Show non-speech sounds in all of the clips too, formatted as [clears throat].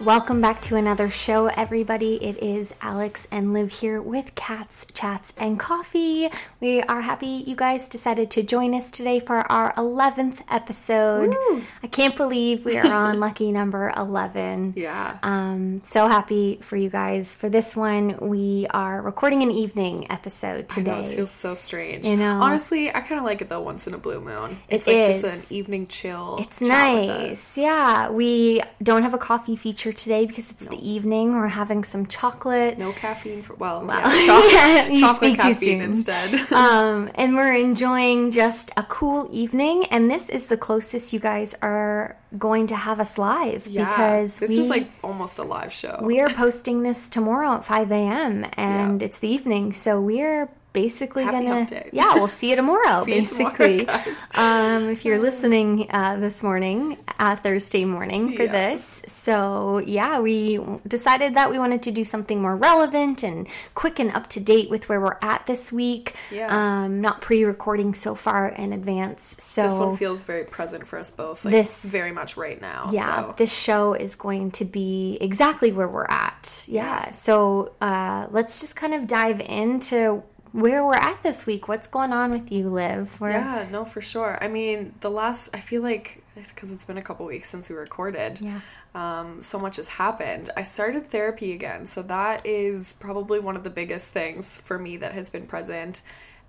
Welcome back to another show, everybody. It is Alex and Liv here with Cats, Chats, and Coffee. We are happy you guys decided to join us today for our 11th episode. Woo. I can't believe we are on [laughs] lucky number 11. Yeah. Um, so happy for you guys. For this one, we are recording an evening episode today. know, it feels so strange. You know? Honestly, I kind of like it though once in a blue moon. It It's like is. just an evening chill. It's nice. Yeah, we don't have a coffee feature today because it's No. the evening. We're having some chocolate. No caffeine for well, Well, yeah, [laughs] chocolate, yeah, you chocolate speak too caffeine soon. instead. [laughs] um, and we're enjoying just a cool evening. And this is the closest you guys are going to have us live yeah, because this we, is like almost a live show. we are posting this tomorrow at 5 a.m. and it's the evening. So we're basically Happy gonna [laughs] yeah we'll see you tomorrow [laughs] See you tomorrow, basically um if you're listening uh this morning uh thursday morning for Yeah. this so yeah we decided that we wanted to do something more relevant and quick and up to date with where we're at this week Yeah. um not pre-recording so far in advance so this one feels very present for us both. Like, This- very much right now. yeah, so. this show is going to be exactly where we're at. Yeah. Yeah. So uh, let's just kind of dive into where we're at this week. What's going on with you, Liv? Where, Yeah, no, for sure. I mean, the last, I feel like, because it's been a couple weeks since we recorded, Yeah. um, so much has happened. I started therapy again, so that is probably one of the biggest things for me that has been present.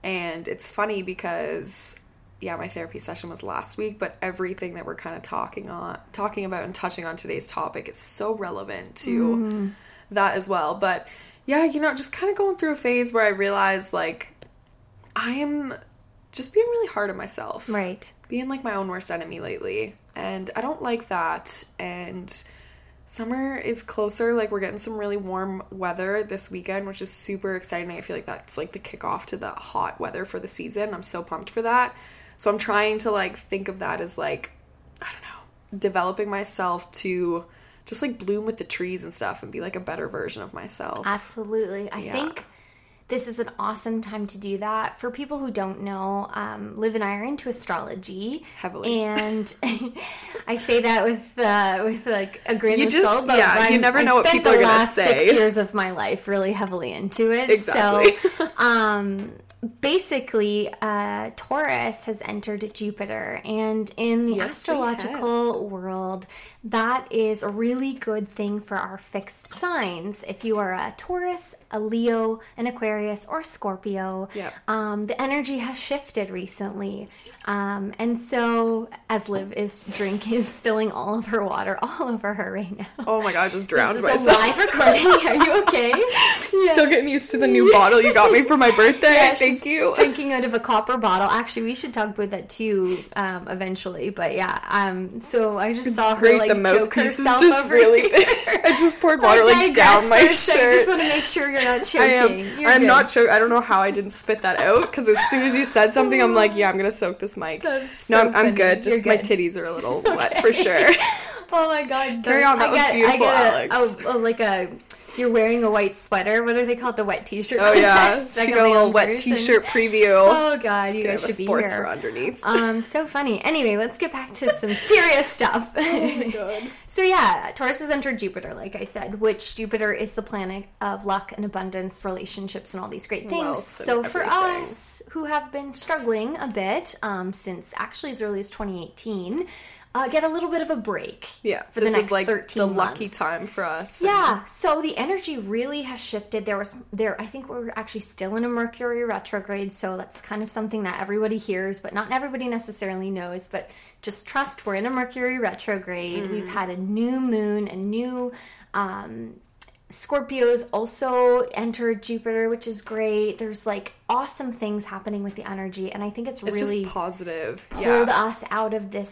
And it's funny because, yeah, my therapy session was last week, but everything that we're kind of talking on, talking about, and touching on today's topic is so relevant to that as well. But yeah, you know, just kind of going through a phase where I realized like I am just being really hard on myself. Right. Being like my own worst enemy lately. And I don't like that. And summer is closer. Like we're getting some really warm weather this weekend, which is super exciting. I feel like that's like the kickoff to the hot weather for the season. I'm so pumped for that. So I'm trying to like think of that as like, I don't know, developing myself to just like bloom with the trees and stuff and be like a better version of myself. Absolutely. I Yeah. think this is an awesome time to do that. For people who don't know, um, Liv and I are into astrology Heavily. and [laughs] I say that with uh, with like a grain You of just- salt. But yeah, you I'm- never I know what spent people the are gonna last Six years of my life really heavily into it. Exactly. So, [laughs] um, basically, uh, Taurus has entered Jupiter, and in the Yes, astrological world, that is a really good thing for our fixed signs. If you are a Taurus, a Leo, an Aquarius, or Scorpio, Yep. um, the energy has shifted recently. Um, and so, as Liv is drink is [laughs] spilling all of her water all over her right now. Oh my god, I just drowned This is myself. live recording. Are you okay? [laughs] Still getting used to the new bottle you got me for my birthday. Yeah, Thank you. Drinking out of a copper bottle. Actually, we should talk about that too um, eventually. But yeah, um, so I just saw her like the mouthpiece is just really. [laughs] I just poured water like down my shirt. I just want to make sure you're not choking. [laughs] I am. You're I'm good. not choking. I don't know how I didn't spit that out because as soon as you said something, I'm like, [laughs] yeah, I'm gonna soak this mic. That's no, so I'm, I'm good. You're Just my good. titties are a little wet for sure. Oh my god! Carry on, that I was get, beautiful, I get a, Alex. A, a- like a. You're wearing a white sweater. What are they called? The wet t-shirt. Oh yeah, she got a little wet version. t-shirt preview. Oh god, Just you guys should be sports here. underneath. [laughs] Um, so funny. Anyway, let's get back to some [laughs] serious stuff. Oh [laughs] God. so yeah, Taurus has entered Jupiter, like I said, which Jupiter is the planet of luck and abundance, relationships, and all these great things. So for us who have been struggling a bit um, since actually as early as 2018, uh, get a little bit of a break. Yeah, for the next is like 13 the lucky time for us. Yeah, so the energy really has shifted. There was there I think we're actually still in a Mercury retrograde, so that's kind of something that everybody hears, but not everybody necessarily knows, but just trust we're in a Mercury retrograde. We've had a new moon, a new um Scorpios also entered Jupiter, which is great. There's like awesome things happening with the energy, and I think it's, It's really positive. pulled yeah. us out of this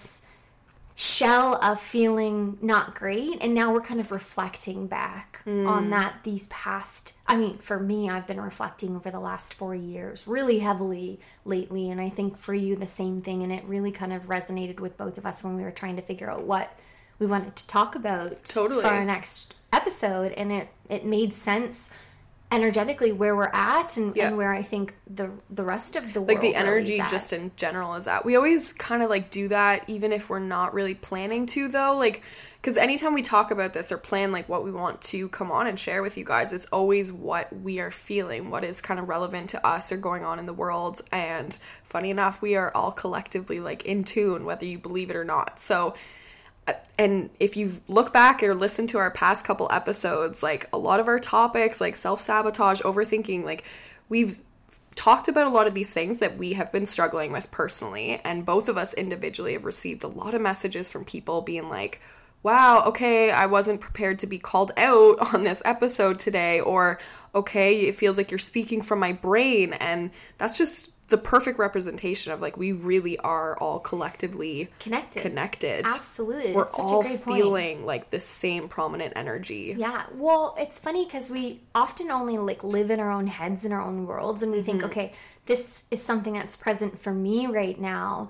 shell of feeling not great and now we're kind of reflecting back Hmm. on that these past i mean for me i've been reflecting over the last four years really heavily lately and i think for you the same thing and it really kind of resonated with both of us when we were trying to figure out what we wanted to talk about Totally. for our next episode and it it made sense energetically where we're at and, Yeah. and where i think the the rest of the world like the really energy at. just in general is at. We always kind of like do that even if we're not really planning to though. Like because anytime we talk about this or plan like what we want to come on and share with you guys, it's always what we are feeling, what is kind of relevant to us or going on in the world. And funny enough, we are all collectively like in tune, whether you believe it or not. So, and if you look back or listen to our past couple episodes, like a lot of our topics, like self sabotage, overthinking, like we've talked about a lot of these things that we have been struggling with personally. And both of us individually have received a lot of messages from people being like, wow, okay, I wasn't prepared to be called out [laughs] on this episode today, or okay, it feels like you're speaking from my brain. And that's just the perfect representation of like we really are all collectively Connected. connected. Absolutely. We're That's such a all great point. feeling like the same prominent energy. Yeah. Well, it's funny because we often only like live in our own heads in our own worlds and we think, Mm-hmm. okay, this is something that's present for me right now.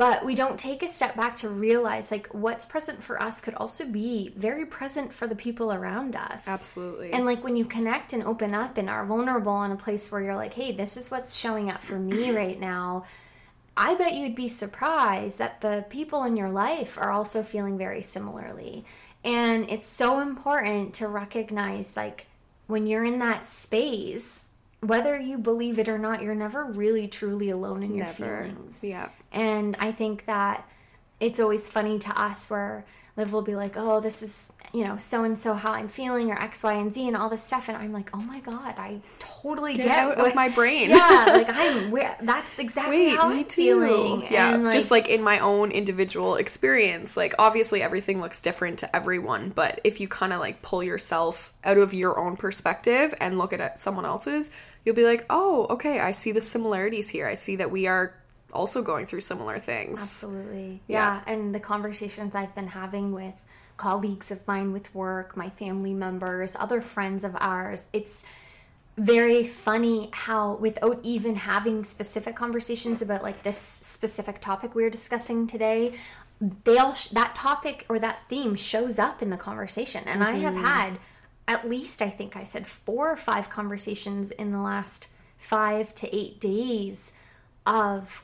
But we don't take a step back to realize like what's present for us could also be very present for the people around us. Absolutely. And like when you connect and open up and are vulnerable in a place where you're like, hey, this is what's showing up for me [clears throat] right now, I bet you'd be surprised that the people in your life are also feeling very similarly. And it's so important to recognize like when you're in that space, whether you believe it or not, you're never really truly alone in your Never. feelings. Yeah. And I think that it's always funny to us where Liv will be like, oh, this is, you know, so and so how I'm feeling, or X, Y, and Z, and all this stuff. And I'm like, oh my God, I totally Get get, out what- of my brain. Yeah, like I'm, where, that's exactly Wait, how I'm too. feeling. Yeah, And, just like in my own individual experience. Like, obviously, everything looks different to everyone, but if you kind of like pull yourself out of your own perspective and look at it, someone else's, you'll be like, oh, okay, I see the similarities here. I see that we are also going through similar things. Absolutely. Yeah. Yeah. And the conversations I've been having with colleagues of mine with work, my family members, other friends of ours, it's very funny how without even having specific conversations about like this specific topic we are discussing today they'll sh- that topic or that theme shows up in the conversation and i have mm-hmm. had at least i think i said four or five conversations in the last five to eight days of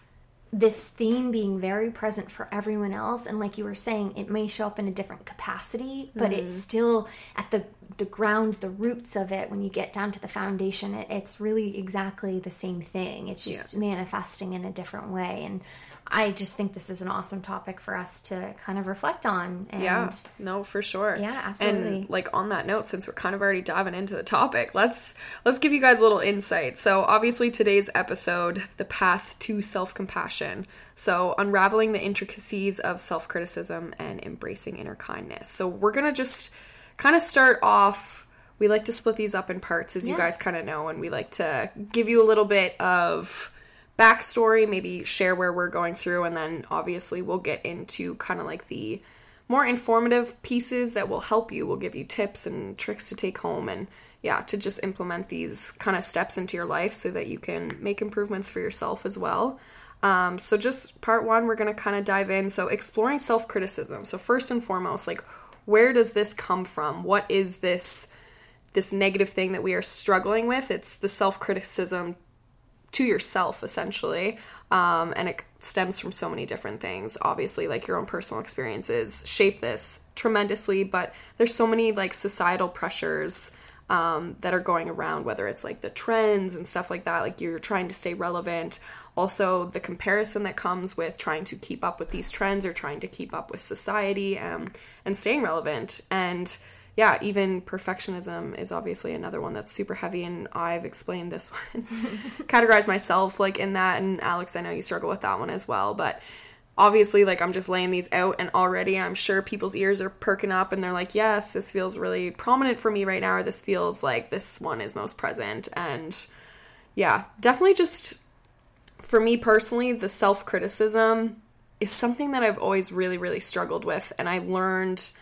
this theme being very present for everyone else and like you were saying it may show up in a different capacity but it's mm-hmm. still at the the ground the roots of it. When you get down to the foundation it, it's really exactly the same thing. It's just manifesting in a different way. And i just think this is an awesome topic for us to kind of reflect on and Yeah, no, for sure. Yeah, absolutely. And like on that note, since we're kind of already diving into the topic, let's let's give you guys a little insight. So obviously today's episode, the path to self-compassion. So unraveling the intricacies of self-criticism and embracing inner kindness. So we're gonna just kind of start off. We like to split these up in parts, as you guys kind of know, and we like to give you a little bit of backstory, maybe share where we're going through, and then obviously we'll get into kind of like the more informative pieces that will help you. We'll give you tips and tricks to take home and yeah, to just implement these kind of steps into your life so that you can make improvements for yourself as well. Um, so, just part one, we're going to kind of dive in. So, exploring self criticism. So, first and foremost, like, where does this come from? What is this? this negative thing that we are struggling with it's the self-criticism to yourself essentially. Um, and it stems from so many different things. Obviously like your own personal experiences shape this tremendously but there's so many like societal pressures um, that are going around whether it's like the trends and stuff like that like you're trying to stay relevant. Also the comparison that comes with trying to keep up with these trends or trying to keep up with society um, and staying relevant. And yeah, even perfectionism is obviously another one that's super heavy, and I've explained this [laughs] one, [laughs] categorized myself like in that, and Alex, I know you struggle with that one as well, but obviously, like I'm just laying these out, and already I'm sure people's ears are perking up, and they're like, yes, this feels really prominent for me right now, or this feels like this one is most present, and yeah, definitely just for me personally, the self criticism is something that I've always really, really struggled with, and I learned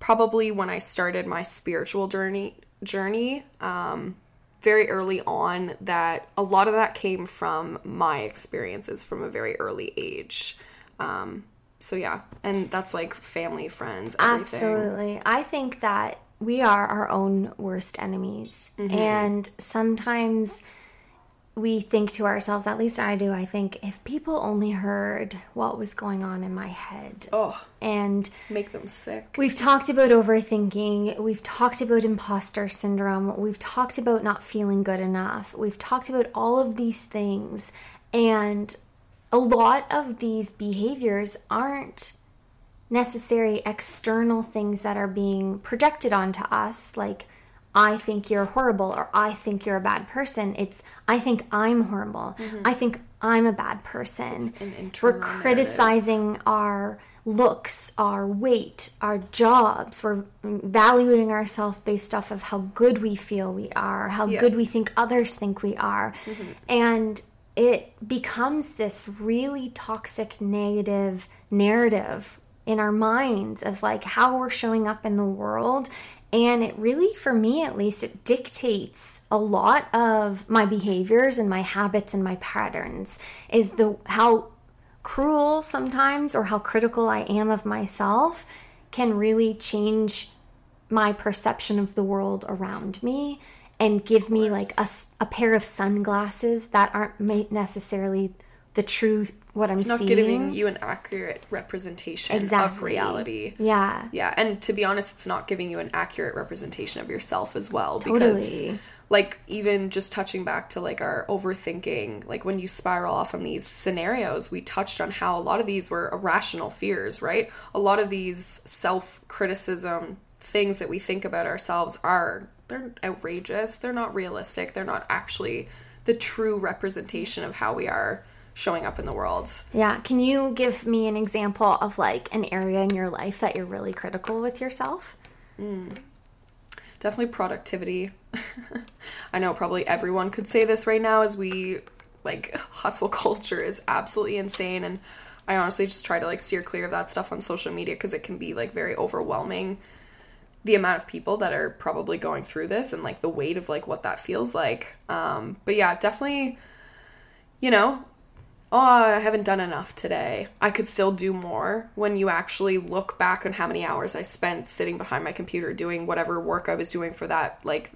probably when I started my spiritual journey journey um, very early on that a lot of that came from my experiences from a very early age. Um, so yeah, and that's like family, friends, everything. Absolutely. I think that we are our own worst enemies. Mm-hmm. And sometimes we think to ourselves, at least I do, I think if people only heard what was going on in my head. Oh, And make them sick. we've talked about overthinking, we've talked about imposter syndrome, we've talked about not feeling good enough, we've talked about all of these things. And a lot of these behaviors aren't necessary external things that are being projected onto us, like I think you're horrible or I think you're a bad person. It's I think I'm horrible. I think I'm a bad person. We're criticizing our looks, our weight, our jobs. We're valuing ourselves based off of how good we feel we are, how Yeah. good we think others think we are. And it becomes this really toxic, negative narrative in our minds of like how we're showing up in the world. And it really, for me at least, it dictates a lot of my behaviors and my habits and my patterns is the how cruel sometimes or how critical I am of myself can really change my perception of the world around me and give me like a pair of sunglasses that aren't necessarily the true what I'm seeing. It's not seeing. giving you an accurate representation of reality. Yeah. Yeah, and to be honest, it's not giving you an accurate representation of yourself as well because Totally. like even just touching back to like our overthinking, like when you spiral off on these scenarios, we touched on how a lot of these were irrational fears, right? A lot of these self-criticism things that we think about ourselves are they're outrageous, they're not realistic, they're not actually the true representation of how we are showing up in the world. Yeah. Can you give me an example of like an area in your life that you're really critical with yourself? definitely productivity. [laughs] I know probably everyone could say this right now as we like [laughs] hustle culture is absolutely insane and I honestly just try to like steer clear of that stuff on social media because it can be like very overwhelming the amount of people that are probably going through this and like the weight of like what that feels like. Um but yeah, definitely you know, oh, I haven't done enough today. I could still do more when you actually look back on how many hours I spent sitting behind my computer doing whatever work I was doing for that like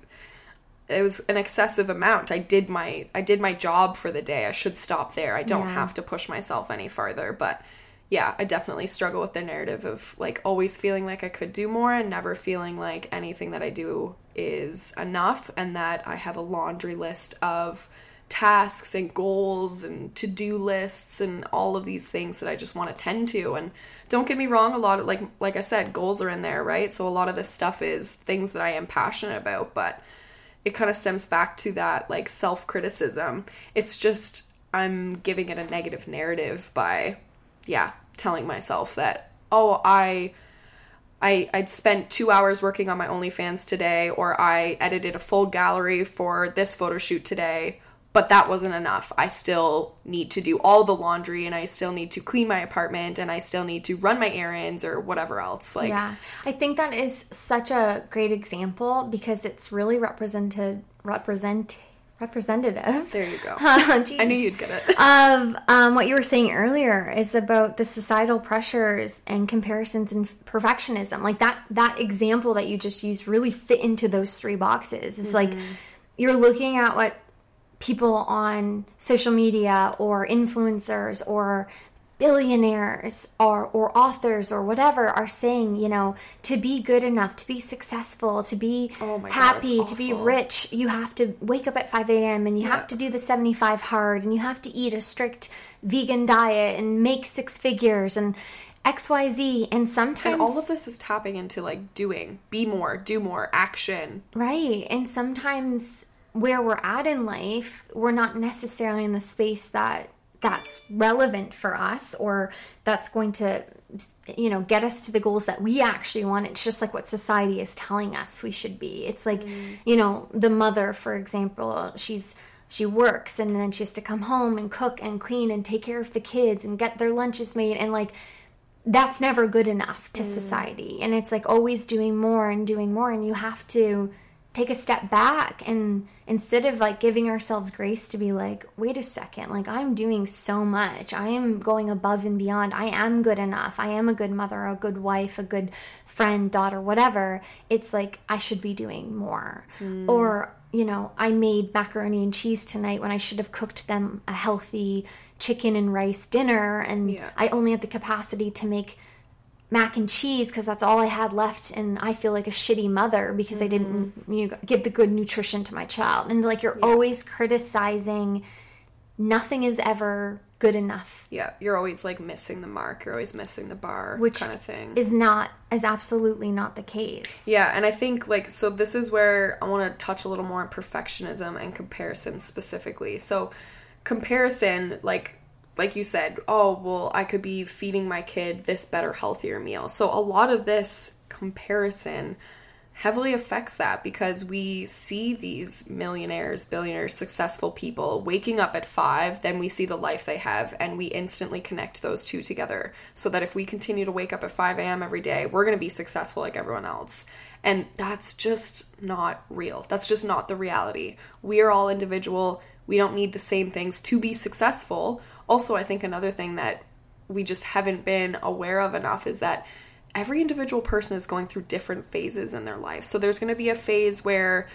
it was an excessive amount. I did my I did my job for the day. I should stop there. I don't Yeah. have to push myself any farther, but yeah, I definitely struggle with the narrative of like always feeling like I could do more and never feeling like anything that I do is enough and that I have a laundry list of tasks and goals and to-do lists and all of these things that I just want to tend to. And don't get me wrong a lot of like like I said goals are in there right? So a lot of this stuff is things that I am passionate about but it kind of stems back to that like self-criticism. It's just I'm giving it a negative narrative by yeah telling myself that oh I I I spent two hours working on my OnlyFans today, or I edited a full gallery for this photo shoot today, but that wasn't enough. I still need to do all the laundry, and I still need to clean my apartment, and I still need to run my errands or whatever else. Like, yeah, I think that is such a great example because it's really represented represent representative. there you go. [laughs] Oh, I knew you'd get it. [laughs] of um, what you were saying earlier is about the societal pressures and comparisons and perfectionism. Like that that example that you just used really fit into those three boxes. It's like you're looking at what people on social media or influencers or billionaires or or authors or whatever are saying, you know, to be good enough, to be successful, to be Oh my God, happy, to be rich, you have to wake up at 5 a.m. and you Yeah. have to do the 75 hard and you have to eat a strict vegan diet and make six figures and XYZ. And sometimes, And all of this is tapping into like doing, be more, do more, action. right. And sometimes where we're at in life, we're not necessarily in the space that that's relevant for us or that's going to you know get us to the goals that we actually want. It's just like what society is telling us we should be. It's like mm. you know the mother for example she's she works and then she has to come home and cook and clean and take care of the kids and get their lunches made. And like that's never good enough to mm. society. And it's like always doing more and doing more. And you have to take a step back and instead of like giving ourselves grace to be like wait a second like i'm doing so much. I am going above and beyond. I am good enough. I am a good mother a good wife a good friend daughter whatever it's like i should be doing more. Hmm. Or you know, I made macaroni and cheese tonight when I should have cooked them a healthy chicken and rice dinner and Yeah. I only had the capacity to make mac and cheese because that's all I had left and I feel like a shitty mother because I didn't Mm-hmm. you know, give the good nutrition to my child. And like you're always criticizing nothing is ever good enough Yeah, you're always like missing the mark. You're always missing the bar, which kind of thing. is not is absolutely not the case. Yeah, and I think like so this is where I want to touch a little more on perfectionism and comparison specifically. So comparison like like you said, oh, well, I could be feeding my kid this better healthier meal. So a lot of this comparison heavily affects that because we see these millionaires, billionaires, successful people waking up at five, then we see the life they have, and we instantly connect those two together. So that if we continue to wake up at 5 a.m. every day, we're going to be successful like everyone else. And that's just not real. That's just not the reality. We are all individual. We don't need the same things to be successful. Also, I think another thing that we just haven't been aware of enough is that every individual person is going through different phases in their life. So there's going to be a phase where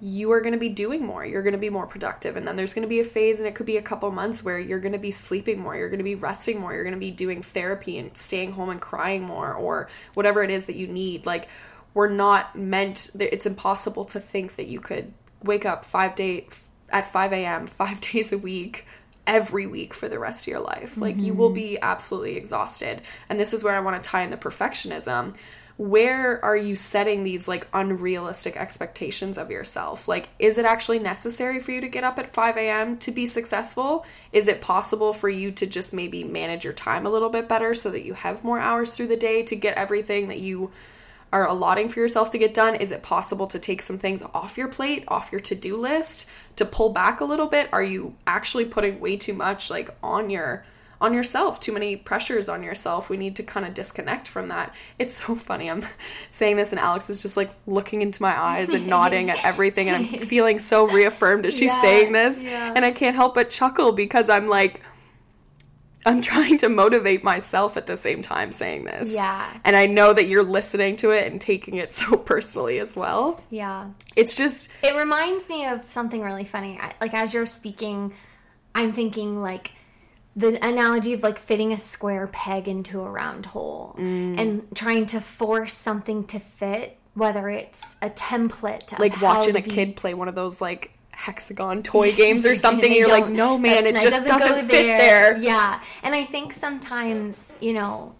you are going to be doing more, you're going to be more productive, and then there's going to be a phase and it could be a couple months where you're going to be sleeping more, you're going to be resting more, you're going to be doing therapy and staying home and crying more or whatever it is that you need. Like we're not meant it's impossible to think that you could wake up 5 day at 5 a.m. [laughs] 5 days a week every week for the rest of your life. Like you will mm-hmm. be absolutely exhausted. And this is where I want to tie in the perfectionism. Where are you setting these like unrealistic expectations of yourself? Like, is it actually necessary for you to get up at 5 a.m. to be successful? Is it possible for you to just maybe manage your time a little bit better so that you have more hours through the day to get everything that you are allotting for yourself to get done? Is it possible to take some things off your plate, off your to-do list, to pull back a little bit? Are you actually putting way too much like on your on yourself, too many pressures on yourself? We need to kind of disconnect from that. It's so funny. I'm saying this and Alex is just like looking into my eyes and nodding at everything and I'm [laughs] feeling so reaffirmed as she's Yeah, saying this. yeah. And I can't help but chuckle because I'm like I'm trying to motivate myself at the same time saying this. Yeah. And I know that you're listening to it and taking it [laughs] so personally as well. Yeah. It's just It reminds me of something really funny. I, like as you're speaking, I'm thinking like the analogy of like fitting a square peg into a round hole Mm. and trying to force something to fit, whether it's a template, like watching to a be- kid play one of those like hexagon toy games or [laughs] something. You're like, no, man, it just doesn't, go fit there. Yeah, and I think sometimes you know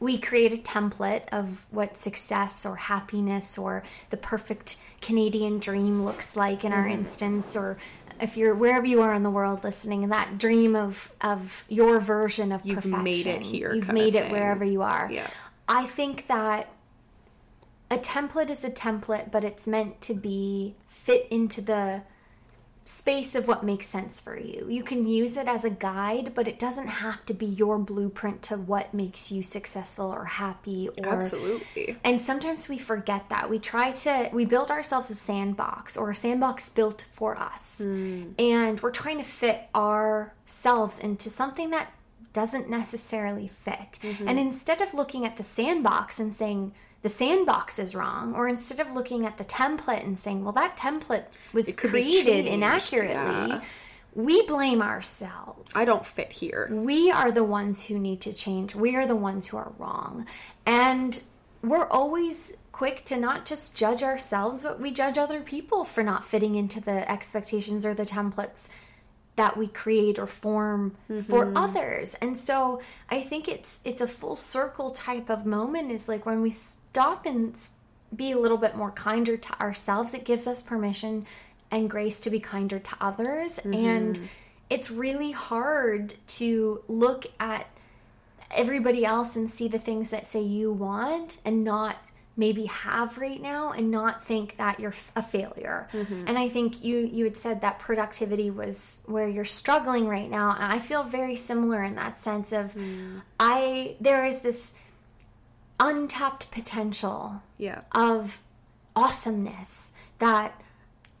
we create a template of what success or happiness or the perfect Canadian dream looks like in our Mm-hmm. instance, or if you're wherever you are in the world listening, that dream of of your version of You've perfection. made it here You've made it thing. wherever you are. Yeah. I think that a template is a template, but it's meant to be fit into the space of what makes sense for you. You can use it as a guide, but it doesn't have to be your blueprint to what makes you successful or happy or Absolutely. and sometimes we forget that. We try to, we build ourselves a sandbox or a sandbox built for us. Hmm. And we're trying to fit ourselves into something that doesn't necessarily fit. Mm-hmm. And instead of looking at the sandbox and saying, the sandbox is wrong, or instead of looking at the template and saying, well, that template was It could be created inaccurately, yeah. we blame ourselves I don't fit here. we are the ones who need to change. We are the ones who are wrong. And we're always quick to not just judge ourselves, but we judge other people for not fitting into the expectations or the templates that we create or form for mm-hmm. others. And so I think it's it's a full circle type of moment is like when we stop and be a little bit more kinder to ourselves, it gives us permission and grace to be kinder to others. Mm-hmm. And it's really hard to look at everybody else and see the things that say you want and not maybe have right now and not think that you're a failure. Mm-hmm. And I think you you had said that productivity was where you're struggling right now. And I feel very similar in that sense of mm. I there is this untapped potential Yeah. of awesomeness that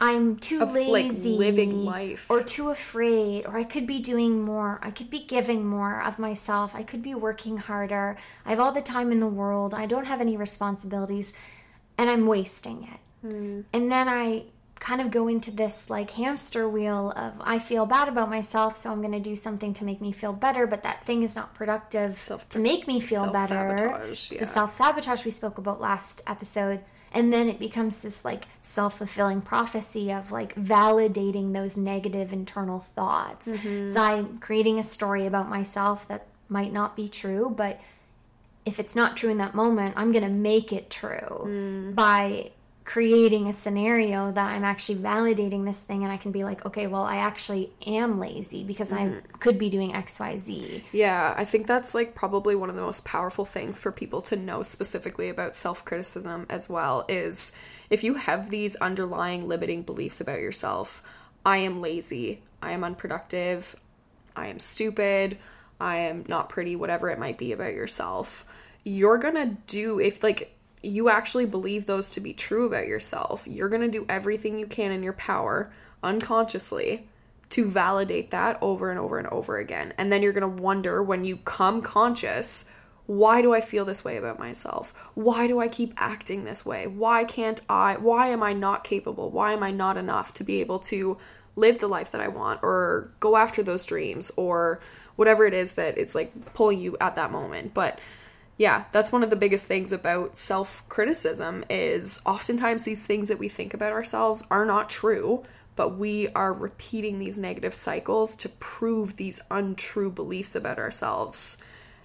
I'm too Of, like, lazy living life. or too afraid or I could be doing more. I could be giving more of myself. I could be working harder. I have all the time in the world. I don't have any responsibilities and I'm wasting it. Hmm. And then I kind of go into this like hamster wheel of I feel bad about myself, so I'm going to do something to make me feel better, but that thing is not productive Self- to make me feel better. yeah. The self sabotage we spoke about last episode. And then it becomes this like self fulfilling prophecy of like validating those negative internal thoughts. Mm-hmm. So I'm creating a story about myself that might not be true, but if it's not true in that moment, I'm going to make it true Mm. by creating a scenario that I'm actually validating this thing and I can be like, okay, well, I actually am lazy because Mm-hmm. I could be doing XYZ. Yeah, I think that's like probably one of the most powerful things for people to know specifically about self criticism as well is if you have these underlying limiting beliefs about yourself, I am lazy, I am unproductive, I am stupid, I am not pretty, whatever it might be about yourself, you're gonna do, if like you actually believe those to be true about yourself, you're gonna do everything you can in your power unconsciously to validate that over and over and over again. And then you're going to wonder when you come conscious, why do I feel this way about myself? Why do I keep acting this way? Why can't I? Why am I not capable? Why am I not enough to be able to live the life that I want or go after those dreams or whatever it is that is like pulling you at that moment. But yeah, that's one of the biggest things about self-criticism is oftentimes these things that we think about ourselves are not true, but we are repeating these negative cycles to prove these untrue beliefs about ourselves.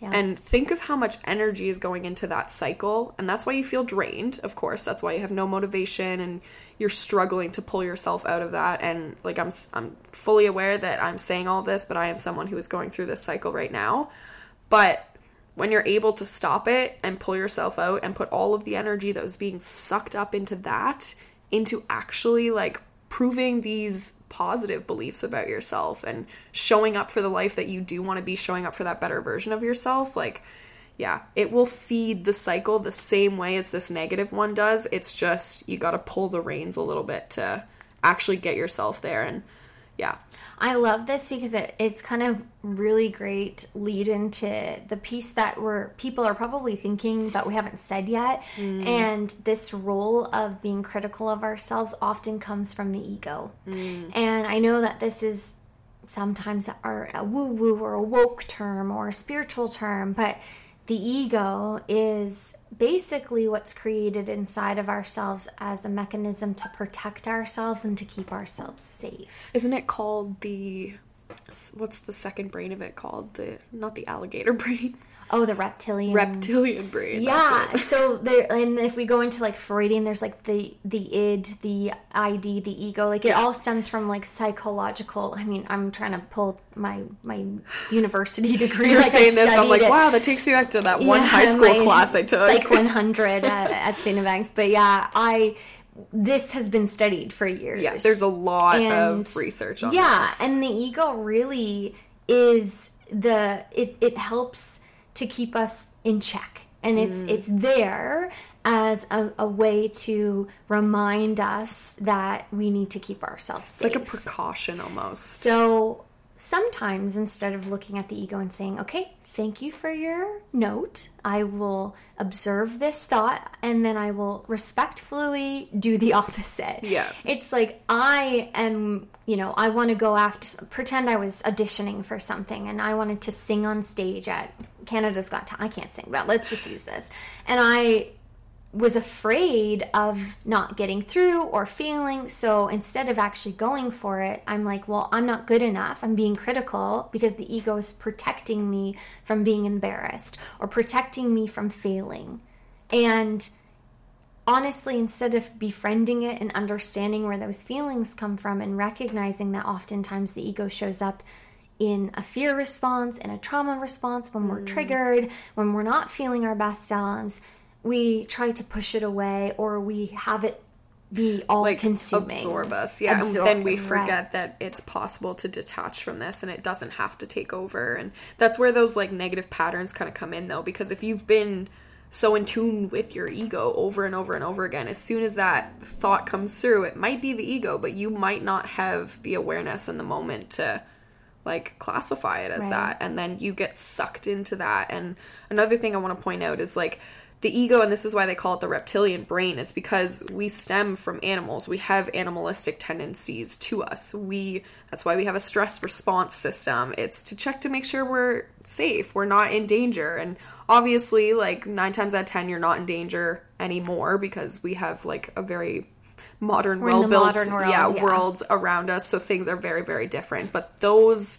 Yeah. And think of how much energy is going into that cycle. And that's why you feel drained, of course. That's why you have no motivation and you're struggling to pull yourself out of that. And like I'm I'm fully aware that I'm saying all this, but I am someone who is going through this cycle right now. But when you're able to stop it and pull yourself out and put all of the energy that was being sucked up into that into actually like proving these positive beliefs about yourself and showing up for the life that you do want to be showing up for that better version of yourself like yeah it will feed the cycle the same way as this negative one does. It's just you got to pull the reins a little bit to actually get yourself there and yeah I love this because it, it's kind of really great lead into the piece that we're people are probably thinking but we haven't said yet. Mm. And this role of being critical of ourselves often comes from the ego. Mm. And I know that this is sometimes are a woo woo or a woke term or a spiritual term, but the ego is basically what's created inside of ourselves as a mechanism to protect ourselves and to keep ourselves safe. isn't it called the what's the second brain of it called the not the alligator [laughs] brain Oh, the reptilian. reptilian brain yeah. So there, and if we go into like Freudian, there's like the the id, the ID, the ego. Like it all stems from like psychological. I mean, I'm trying to pull my my university [laughs] degree. you're like, saying this i'm like it. wow that takes you back to that one Yeah, high school class i took Psych 100 [laughs] at, at St. But yeah, I this has been studied for years. yeah there's a lot And- of research on this. yeah this. and the ego really is the it, it helps to keep us in check. And it's Mm. it's there as a, a way to remind us that we need to keep ourselves safe like a precaution almost. So sometimes instead of looking at the ego and saying, okay, thank you for your note, I will observe this thought and then I will respectfully do the [laughs] opposite. Yeah. It's like I am, you know, I want to go after, pretend I was auditioning for something and I wanted to sing on stage at Canada's Got Talent. I can't sing, but let's just use this. And I was afraid of not getting through or failing. So instead of actually going for it, I'm like, well, I'm not good enough. I'm being critical because the ego is protecting me from being embarrassed or protecting me from failing. And honestly, instead of befriending it and understanding where those feelings come from and recognizing that oftentimes the ego shows up in a fear response, in a trauma response, when we're mm. triggered, when we're not feeling our best selves, we try to push it away or we have it be all like consuming. absorb us yeah Absorb- and then we right. forget that it's possible to detach from this and it doesn't have to take over and that's where those like negative patterns kind of come in though because if you've been so in tune with your ego over and over and over again as soon as that thought comes through it might be the ego but you might not have the awareness in the moment to like classify it as Right. that and then you get sucked into that and another thing i want to point out is like the ego, and this is why they call it the reptilian brain, is because we stem from animals. We have animalistic tendencies to us. We that's why we have a stress response system. It's to check to make sure we're safe, we're not in danger. And obviously, like nine times out of ten, you're not in danger anymore because we have like a very modern, well built, world, yeah, yeah, worlds around us. So things are very, very different. But those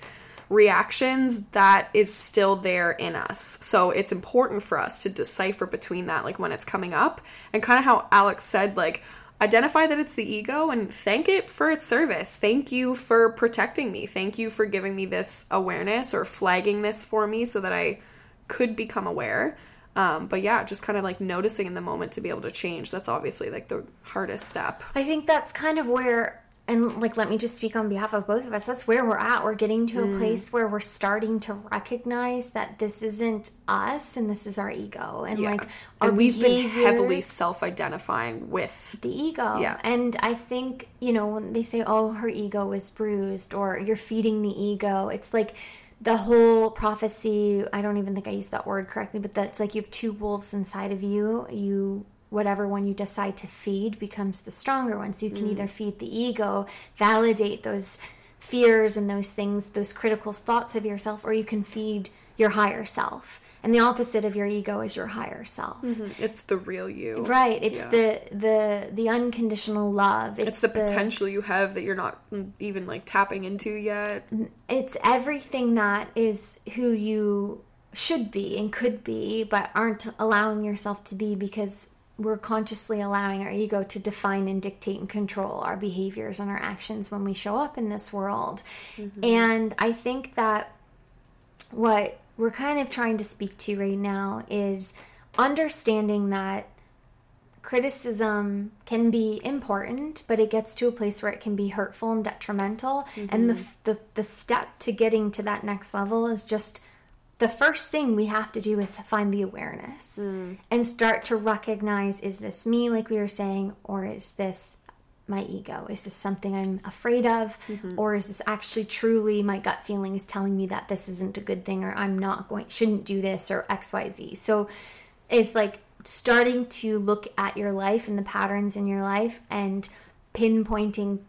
reactions that is still there in us. So it's important for us to decipher between that like when it's coming up and kind of how Alex said like identify that it's the ego and thank it for its service. Thank you for protecting me. Thank you for giving me this awareness or flagging this for me so that I could become aware. Um, but yeah, just kind of like noticing in the moment to be able to change. That's obviously like the hardest step. I think that's kind of where and like let me just speak on behalf of both of us that's where we're at we're getting to a mm. place where we're starting to recognize that this isn't us and this is our ego and Yeah. like and we've been heavily self-identifying with the ego. Yeah. And I think, you know, when they say, oh, her ego is bruised or you're feeding the ego, it's like the whole prophecy. I don't even think I used that word correctly, but that's like you have two wolves inside of you. You, whatever one you decide to feed becomes the stronger one. So you can mm. either feed the ego, validate those fears and those things, those critical thoughts of yourself, or you can feed your higher self. And the opposite of your ego is your higher self. Mm-hmm. it's the real you. Right. It's Yeah. the the the unconditional love. it's the potential you have that you're not even like tapping into yet. It's everything that is who you should be and could be, but aren't allowing yourself to be because we're consciously allowing our ego to define and dictate and control our behaviors and our actions when we show up in this world. Mm-hmm. And I think that what we're kind of trying to speak to right now is understanding that criticism can be important, but it gets to a place where it can be hurtful and detrimental. And the, mm-hmm. the the step to getting to that next level is just the first thing we have to do is find the awareness mm. and start to recognize is this me, like we were saying, or is this my ego? Is this something I'm afraid of? Mm-hmm. Or is this actually truly my gut feeling is telling me that this isn't a good thing or I'm not going, shouldn't do this or XYZ? So it's like starting to look at your life and the patterns in your life and pinpointing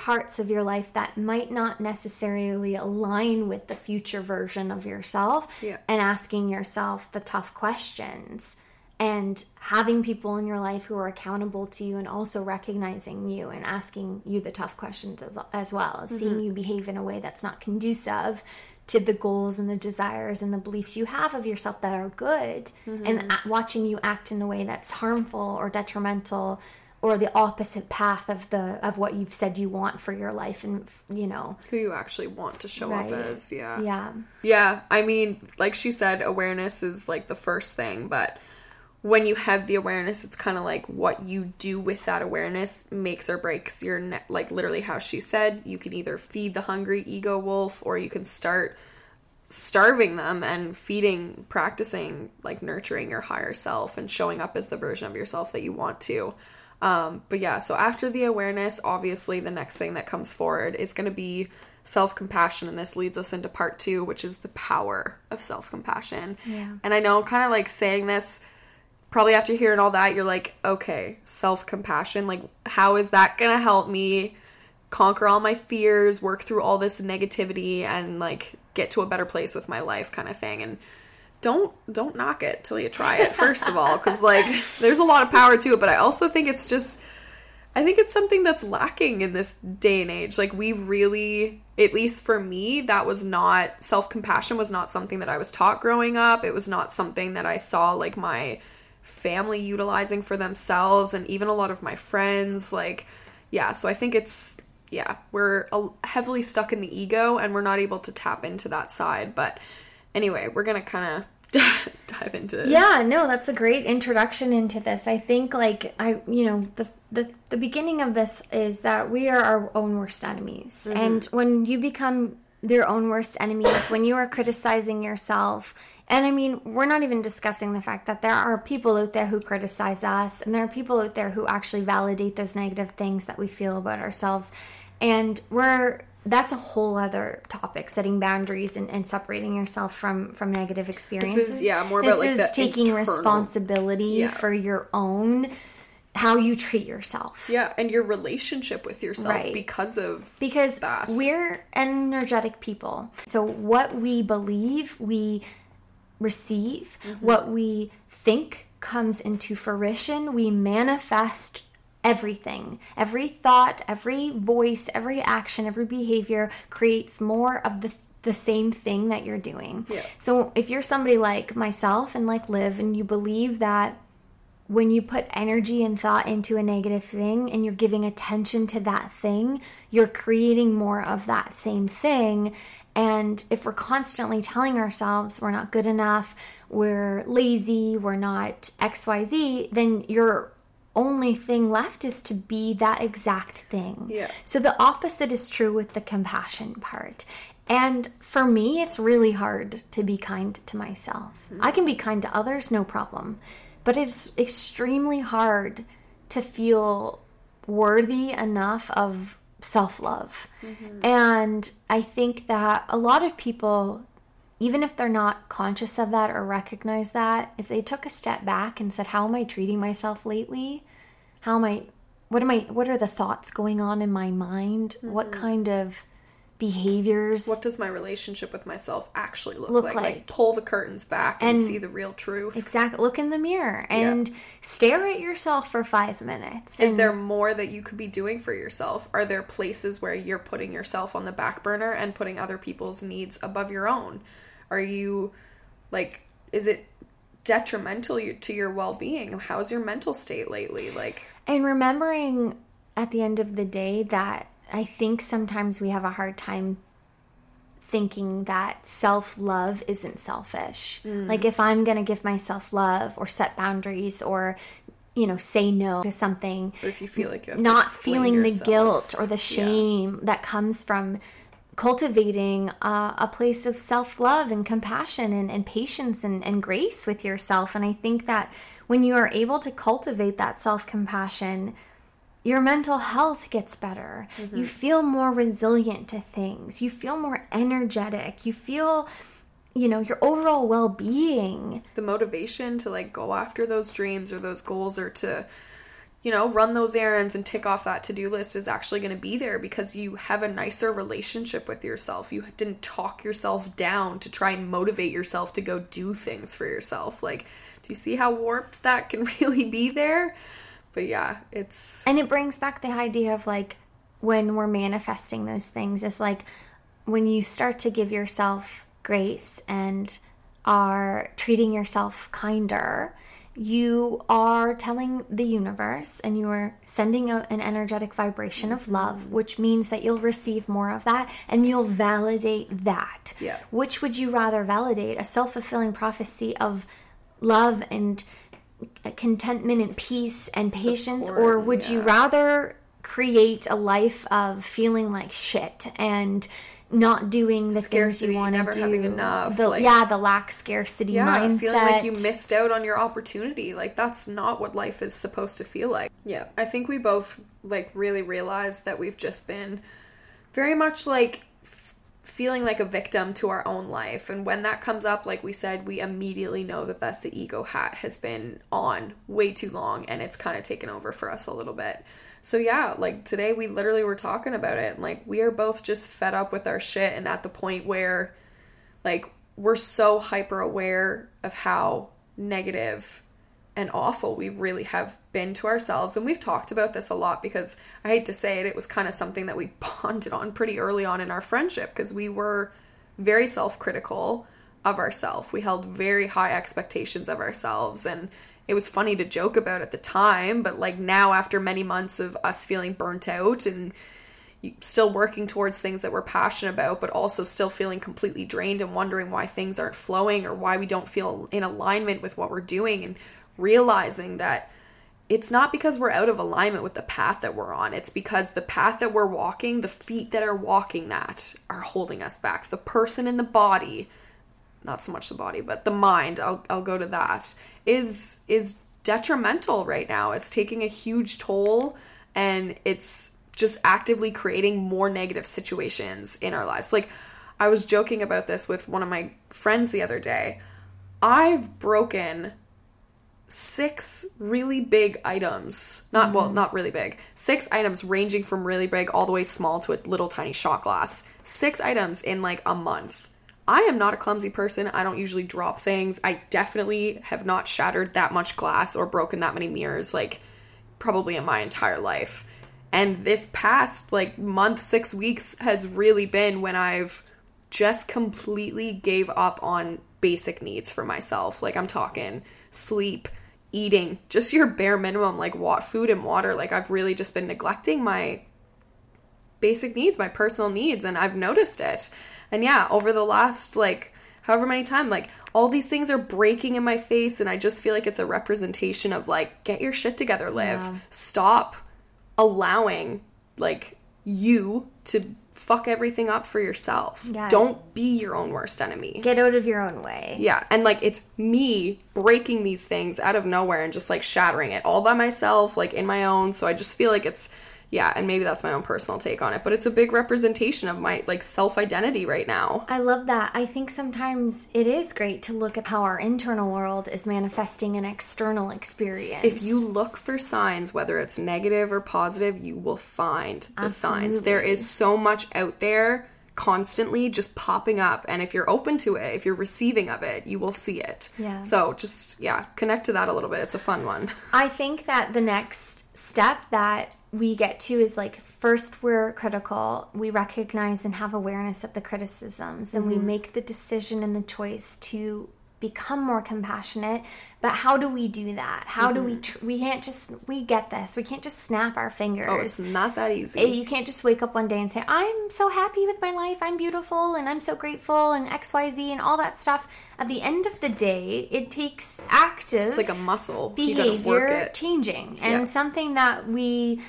parts of your life that might not necessarily align with the future version of yourself Yeah. and asking yourself the tough questions and having people in your life who are accountable to you and also recognizing you and asking you the tough questions as, as well seeing mm-hmm. you behave in a way that's not conducive to the goals and the desires and the beliefs you have of yourself that are good. Mm-hmm. And a- watching you act in a way that's harmful or detrimental or the opposite path of the of what you've said you want for your life and you know Who you actually want to show right up as, yeah. yeah Yeah, I mean, like she said, awareness is like the first thing, but when you have the awareness, it's kind of like what you do with that awareness makes or breaks your ne- like literally how she said, you can either feed the hungry ego wolf or you can start starving them and feeding practicing like nurturing your higher self and showing up as the version of yourself that you want to. Um, but yeah, so after the awareness, obviously the next thing that comes forward is going to be self compassion, and this leads us into part two, which is the power of self compassion. Yeah. And I know, kind of like saying this, probably after hearing all that, you're like, okay, self compassion, like, how is that going to help me conquer all my fears, work through all this negativity, and like get to a better place with my life, kind of thing? And don't don't knock it till you try it first of all because like there's a lot of power to it but i also think it's just i think it's something that's lacking in this day and age. Like we really at least for me that was not self-compassion was not something that i was taught growing up. It was not something that i saw like my family utilizing for themselves and even a lot of my friends like yeah so i think it's yeah we're heavily stuck in the ego and we're not able to tap into that side but anyway we're gonna kind of [laughs] dive into Yeah, no, that's a great introduction into this. I think like I you know, the the the beginning of this is that we are our own worst enemies. Mm-hmm. And when you become your own worst enemies, when you are criticizing yourself, and I mean, we're not even discussing the fact that there are people out there who criticize us, and there are people out there who actually validate those negative things that we feel about ourselves. And we're that's a whole other topic setting boundaries and, and separating yourself from from negative experiences yeah, more this about, like, is taking internal- responsibility Yeah. for your own how you treat yourself Yeah, and your relationship with yourself Right. because of because that. we're energetic people. So what we believe, we receive. Mm-hmm. What we think comes into fruition. We manifest everything. Every thought, every voice, every action, every behavior creates more of the the same thing that you're doing. Yeah. So if you're somebody like myself and like Liv and you believe that when you put energy and thought into a negative thing and you're giving attention to that thing, you're creating more of that same thing. And if we're constantly telling ourselves we're not good enough, we're lazy, we're not XYZ, then your only thing left is to be that exact thing. Yeah. So the opposite is true with the compassion part. And for me, it's really hard to be kind to myself. Mm-hmm. I can be kind to others, no problem. But it's extremely hard to feel worthy enough of self love. Mm-hmm. And I think that a lot of people, even if they're not conscious of that or recognize that, if they took a step back and said, How am I treating myself lately? How am I what am I what are the thoughts going on in my mind? What mm-hmm. kind of behaviors what does my relationship with myself actually look, Look like? like. pull the curtains back and, And- see the real truth. exactly look in the mirror and stare at yourself for 5 minutes. Is there more that you could be doing for yourself? Are there places where you're putting yourself on the back burner and putting other people's needs above your own? Are you like is it detrimental to your well-being? How's your mental state lately? Like And remembering at the end of the day that I think sometimes we have a hard time thinking that self love isn't selfish. Mm. Like if I'm going to give myself love or set boundaries or, you know, say no to something, but if you feel like you not feeling the guilt or the shame that comes from cultivating uh, a place of self love and compassion and, and patience and, and grace with yourself. And I think that when you are able to cultivate that self compassion, your mental health gets better. You feel more resilient to things. You feel more energetic. You feel, you know, your overall well being. the motivation to like go after those dreams or those goals or to you know run those errands and tick off that to-do list is actually going to be there because you have a nicer relationship with yourself. You didn't talk yourself down to try and motivate yourself to go do things for yourself. Like do you see how warped that can [laughs] really be there? But yeah it's And it brings back the idea of like when we're manifesting those things, it's like when you start to give yourself grace and are treating yourself kinder, you are telling the universe and you are sending out an energetic vibration of love, which means that you'll receive more of that and you'll validate that. Yeah. Which would you rather validate? A self fulfilling prophecy of love and contentment and peace and patience, or Support, would you rather create a life of feeling like shit and not doing the things Scarcity, you want to never do? having enough, The, like- yeah, the lack scarcity yeah mindset. feeling like you missed out on your opportunity. Like that's not what life is supposed to feel like. Yeah. I think we both like really realized that we've just been very much like f- feeling like a victim to our own life. And when that comes up like we said we immediately know that that's the ego hat has been on way too long and it's kind of taken over for us a little bit so yeah like today we literally were talking about it like we are both just fed up with our shit and at the point where like we're so hyper aware of how negative and awful we really have been to ourselves and we've talked about this a lot because i hate to say it it was kind of something that we [laughs] bonded on pretty early on in our friendship because we were very self-critical of ourselves we held very high expectations of ourselves and it was funny to joke about at the time but like now after many months of us feeling burnt out and still working towards things that we're passionate about, but also still feeling completely drained and wondering why things aren't flowing or why we don't feel in alignment with what we're doing, and realizing that it's not because we're out of alignment with the path that we're on. It's because the path that we're walking, the feet that are walking that, are holding us back. The person in the body, not so much the body, but the mind, I'll, I'll go to that, is is detrimental right now. It's taking a huge toll and it's just actively creating more negative situations in our lives. Like, I was joking about this with one of my friends the other day. I've broken six really big items. Not mm-hmm. well, not really big. Six items ranging from really big all the way small to a little tiny shot glass. Six items in like a month. I am not a clumsy person. I don't usually drop things. I definitely have not shattered that much glass or broken that many mirrors like probably in my entire life. And this past like month, 6 weeks has really been when I've just completely gave up on basic needs for myself. Like I'm talking sleep, eating, just your bare minimum like what food and water. Like I've really just been neglecting my basic needs, my personal needs and I've noticed it. And yeah, over the last like however many time like all these things are breaking in my face and I just feel like it's a representation of like get your shit together, Liv. Yeah. Stop allowing like you to fuck everything up for yourself. Yeah. Don't be your own worst enemy. Get out of your own way. Yeah. And like it's me breaking these things out of nowhere and just like shattering it all by myself, like in my own. So I just feel like it's yeah, and maybe that's my own personal take on it, but it's a big representation of my like self-identity right now. I love that. I think sometimes it is great to look at how our internal world is manifesting an external experience. If you look for signs whether it's negative or positive, you will find the Absolutely. signs. There is so much out there constantly just popping up and if you're open to it if you're receiving of it you will see it yeah so just yeah connect to that a little bit it's a fun one [laughs] i think that the next step that we get to is like first we're critical we recognize and have awareness of the criticisms and mm-hmm. we make the decision and the choice to become more compassionate. But how do we do that? How mm-hmm. do we mm-hmm. tr- we can't just we get this. We can't just snap our fingers. Oh it's not that easy. You can't just wake up one day and say i'm so happy with my life. I'm beautiful and i'm so grateful and xyz and all that stuff. At the end of the day it takes active it's like a muscle. Behavior changing. And yeah. something that we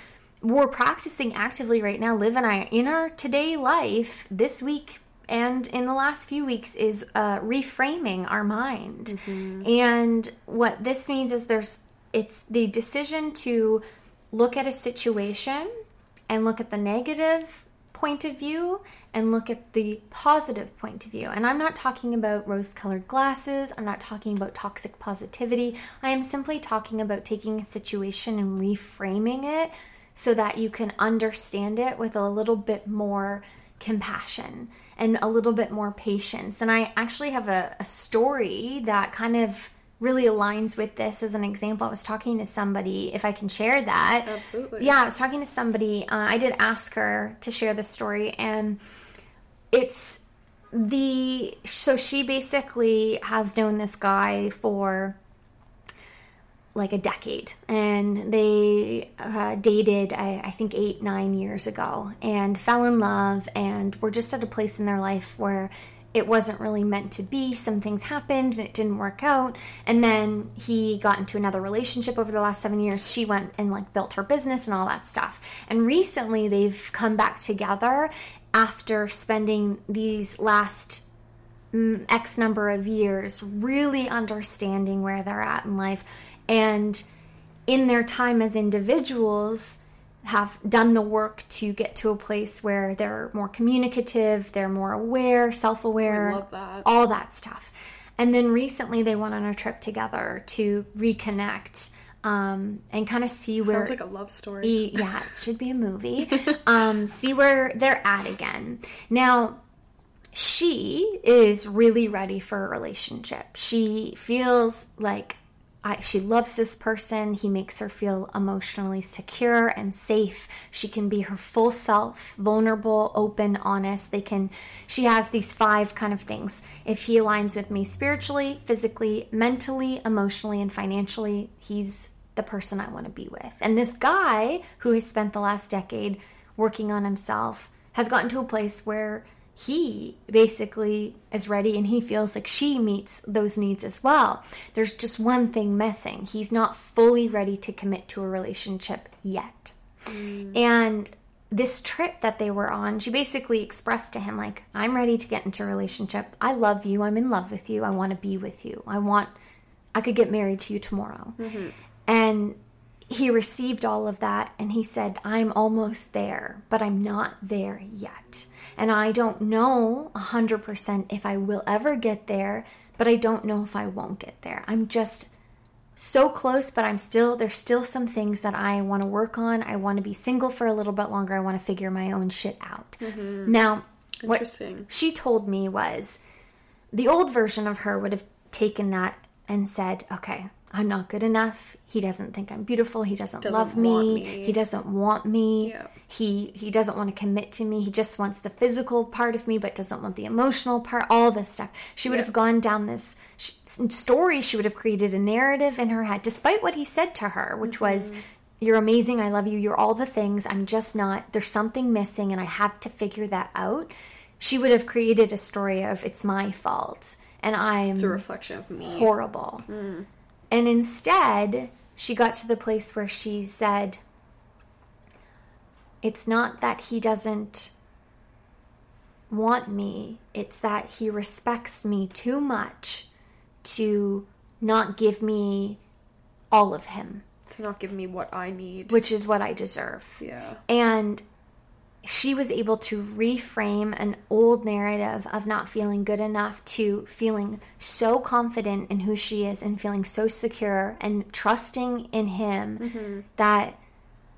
we're practicing actively right now, Liv and I, in our today life this week and in the last few weeks is uh, reframing our mind. Mm-hmm. And what this means is there's it's the decision to look at a situation and look at the negative point of view and look at the positive point of view. And I'm not talking about rose colored glasses, I'm not talking about toxic positivity. I am simply talking about taking a situation and reframing it so that you can understand it with a little bit more compassion and a little bit more patience. And I actually have a, a story that kind of really aligns with this as an example. I was talking to somebody, if I can share that. Absolutely. Yeah, I was talking to somebody. Uh, I did ask her to share the story, and it's the so she basically has known this guy for like a decade. And they uh, dated I, I, think eight nine years ago and fell in love and were just at a place in their life where it wasn't really meant to be. Some things happened and it didn't work out. And then he got into another relationship over the last seven years. She went and like built her business and all that stuff. And recently they've come back together after spending these last x number of years really understanding where they're at in life and in their time as individuals have done the work to get to a place where they're more communicative, they're more aware, self-aware, that. all that stuff. And then recently they went on a trip together to reconnect um, and kind of see where sounds like a love story. yeah, it should be a movie. [laughs] um, see where they're at again. Now, she is really ready for a relationship. She feels like I, she loves this person. He makes her feel emotionally secure and safe. She can be her full self, vulnerable, open, honest. They can, she has these five kind of things. If he aligns with me spiritually, physically, mentally, emotionally, and financially, he's the person I want to be with. And this guy who has spent the last decade working on himself has gotten to a place where he basically is ready and he feels like she meets those needs as well. There's just one thing missing. He's not fully ready to commit to a relationship yet. Mm. And this trip that they were on, she basically expressed to him, like, I'm ready to get into a relationship. I love you. I'm in love with you. I want to be with you. I want, I could get married to you tomorrow. Mm-hmm. And he received all of that and he said, I'm almost there, but I'm not there yet. And I don't know 100% if I will ever get there, but I don't know if I won't get there. I'm just so close, but I'm still, there's still some things that I want to work on. I want to be single for a little bit longer. I want to figure my own shit out. Mm-hmm. Now, what she told me was the old version of her would have taken that and said, okay, I'm not good enough. He doesn't think I'm beautiful. He doesn't, Doesn't love me. me. He doesn't want me. Yeah. He he doesn't want to commit to me. He just wants the physical part of me but doesn't want the emotional part. All this stuff. She would Yeah. have gone down this sh- story. She would have created a narrative in her head despite what he said to her, which was Mm-hmm. you're amazing. I love you. You're all the things. I'm just not. There's something missing and I have to figure that out. She would have created a story of it's my fault and I'm It's a reflection of me. horrible. And instead, she got to the place where she said, It's not that he doesn't want me, it's that he respects me too much to not give me all of him, to not give me what I need. which is what I deserve. yeah. And she was able to reframe an old narrative of not feeling good enough to feeling so confident in who she is and feeling so secure and trusting in him mm-hmm. that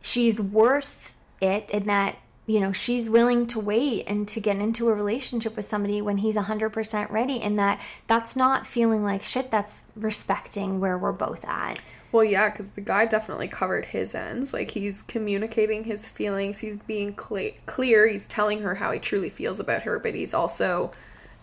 she's worth it and that you know she's willing to wait and to get into a relationship with somebody when he's 100% ready and that that's not feeling like shit that's respecting where we're both at Well, yeah, because the guy definitely covered his ends. Like, he's communicating his feelings, he's being cle clear, he's telling her how he truly feels about her, but he's also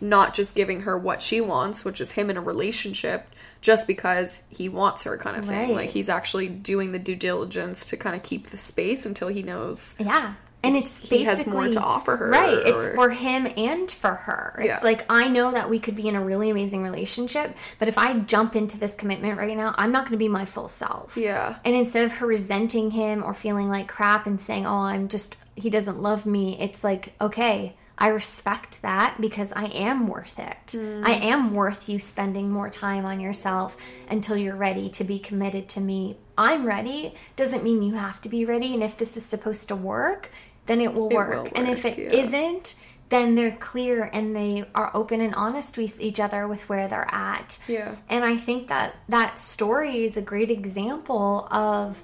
not just giving her what she wants, which is him in a relationship, just because he wants her, kind of thing. Right. Like, he's actually doing the due diligence to kind of keep the space until he knows. Yeah. And it's He has more basically- to offer her, Right. It's for him and for her. It's Yeah. like I know that we could be in a really amazing relationship, but if I jump into this commitment right now, I'm not going to be my full self. Yeah. And instead of her resenting him or feeling like crap and saying, "Oh, I'm just he doesn't love me," it's like, "Okay, I respect that because I am worth it. Mm. I am worth you spending more time on yourself until you're ready to be committed to me. I'm ready doesn't mean you have to be ready. And if this is supposed to work, then it will It work. will And if work, it yeah. not then they're clear and they are open and honest with each other with where they're at. Yeah. And I think that that story is a great example of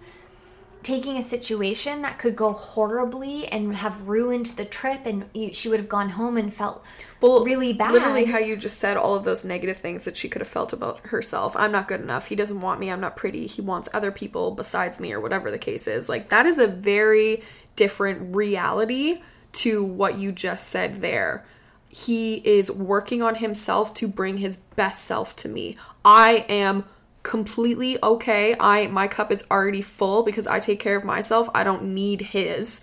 taking a situation that could go horribly and have ruined the trip and you, she would have gone home and felt well, really bad. Literally, how you just said all of those negative things that she could have felt about herself. I'm not good enough. He doesn't want me. I'm not pretty. He wants other people besides me, or whatever the case is. Like, that is a very different reality to what you just said there. He is working on himself to bring his best self to me. I am completely okay. I my cup is already full because I take care of myself. I don't need his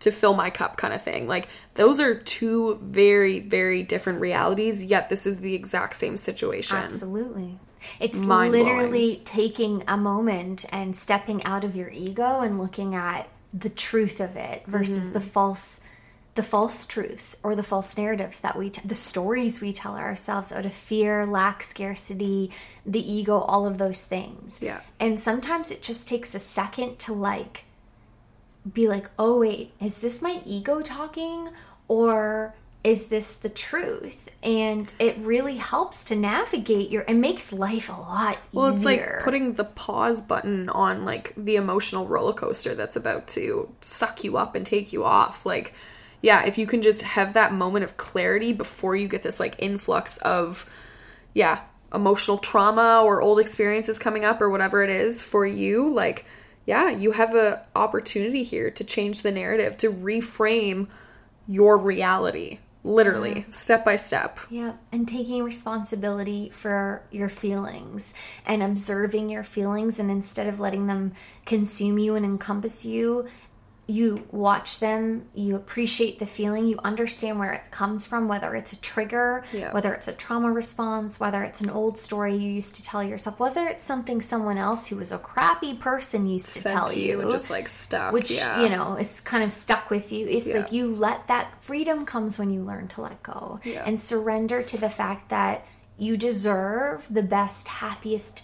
to fill my cup kind of thing. Like those are two very very different realities, yet this is the exact same situation. Absolutely. It's literally taking a moment and stepping out of your ego and looking at the truth of it versus Mm-hmm. the false the false truths or the false narratives that we t- the stories we tell ourselves out of fear, lack, scarcity, the ego, all of those things. Yeah. And sometimes it just takes a second to like be like, "Oh wait, is this my ego talking or is this the truth?" And it really helps to navigate your it makes life a lot Well, it's like putting the pause button on like the emotional roller coaster that's about to suck you up and take you off. Like, yeah, if you can just have that moment of clarity before you get this like influx of, yeah, emotional trauma or old experiences coming up or whatever it is for you, like, yeah, you have a opportunity here to change the narrative, to reframe your reality, literally, step by step. Yeah, and taking responsibility for your feelings and observing your feelings, and instead of letting them consume you and encompass you, you watch them, you appreciate the feeling, you understand where it comes from, whether it's a trigger, Yeah. whether it's a trauma response, whether it's an old story you used to tell yourself, whether it's something someone else who was a crappy person used to Said tell you and just like stuck. which yeah. you know is kind of stuck with you it's Yeah. like you let that freedom comes when you learn to let go and surrender to the fact that you deserve the best happiest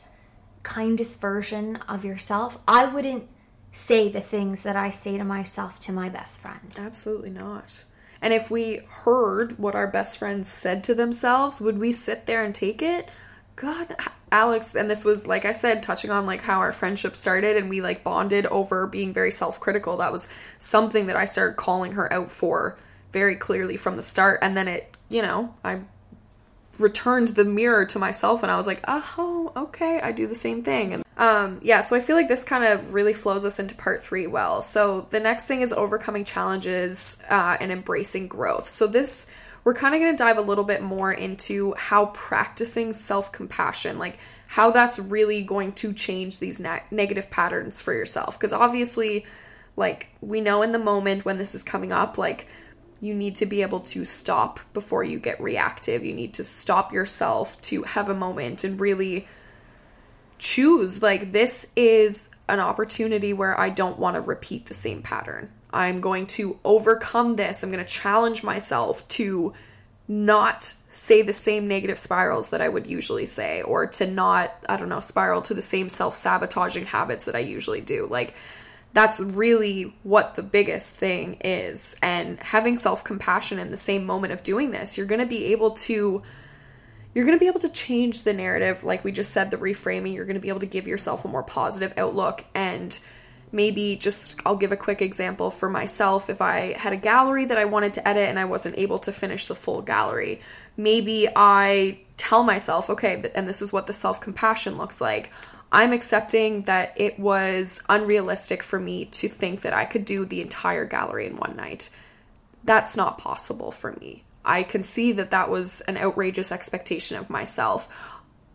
kindest version of yourself i wouldn't say the things that I say to myself to my best friend. Absolutely not. And if we heard what our best friends said to themselves, would we sit there and take it? God, Alex, and this was like I said, touching on like how our friendship started and we like bonded over being very self critical. That was something that I started calling her out for very clearly from the start. And then it, you know, I returned the mirror to myself and I was like, oh, okay, I do the same thing. And um, yeah, so I feel like this kind of really flows us into part three well. So the next thing is overcoming challenges uh, and embracing growth. So this, we're kind of going to dive a little bit more into how practicing self compassion, like how that's really going to change these ne- negative patterns for yourself. Because obviously, like, we know in the moment when this is coming up, like, you need to be able to stop before you get reactive. You need to stop yourself to have a moment and really choose like this is an opportunity where I don't want to repeat the same pattern. I'm going to overcome this. I'm going to challenge myself to not say the same negative spirals that I would usually say or to not, I don't know, spiral to the same self sabotaging habits that I usually do. Like, that's really what the biggest thing is. And having self compassion in the same moment of doing this, you're going to be able to. You're going to be able to change the narrative, like we just said, the reframing. You're going to be able to give yourself a more positive outlook. And maybe just, I'll give a quick example for myself. If I had a gallery that I wanted to edit and I wasn't able to finish the full gallery, maybe I tell myself, okay, and this is what the self compassion looks like. I'm accepting that it was unrealistic for me to think that I could do the entire gallery in one night. That's not possible for me. I can see that that was an outrageous expectation of myself.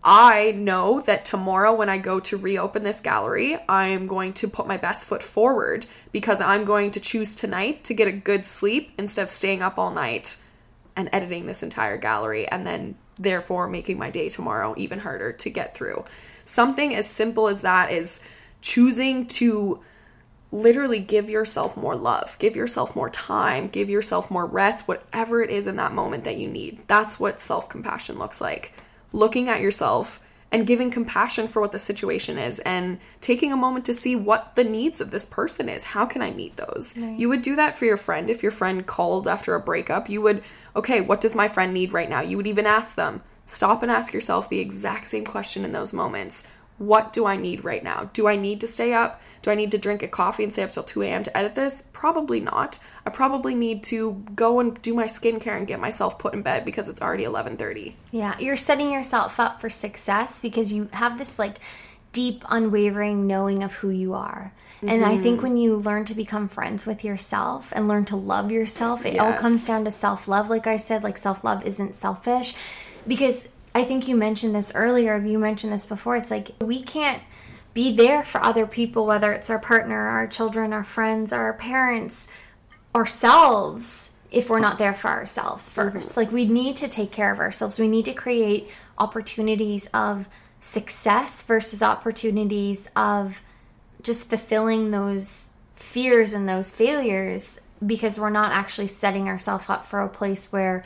I know that tomorrow, when I go to reopen this gallery, I am going to put my best foot forward because I'm going to choose tonight to get a good sleep instead of staying up all night and editing this entire gallery and then, therefore, making my day tomorrow even harder to get through. Something as simple as that is choosing to literally give yourself more love, give yourself more time, give yourself more rest, whatever it is in that moment that you need. That's what self compassion looks like. Looking at yourself and giving compassion for what the situation is and taking a moment to see what the needs of this person is. How can I meet those? Right. You would do that for your friend if your friend called after a breakup. You would, okay, what does my friend need right now? You would even ask them, Stop and ask yourself the exact same question in those moments. What do I need right now? Do I need to stay up? Do I need to drink a coffee and stay up till 2 a.m. to edit this? Probably not. I probably need to go and do my skincare and get myself put in bed because it's already 11:30. Yeah, you're setting yourself up for success because you have this like deep unwavering knowing of who you are. Mm-hmm. And I think mm-hmm. when you learn to become friends with yourself and learn to love yourself, it yes. all comes down to self-love like I said, like self-love isn't selfish because I think you mentioned this earlier, you mentioned this before. It's like we can't be there for other people, whether it's our partner, our children, our friends, our parents, ourselves, if we're not there for ourselves 1st mm-hmm. Like we need to take care of ourselves. We need to create opportunities of success versus opportunities of just fulfilling those fears and those failures because we're not actually setting ourselves up for a place where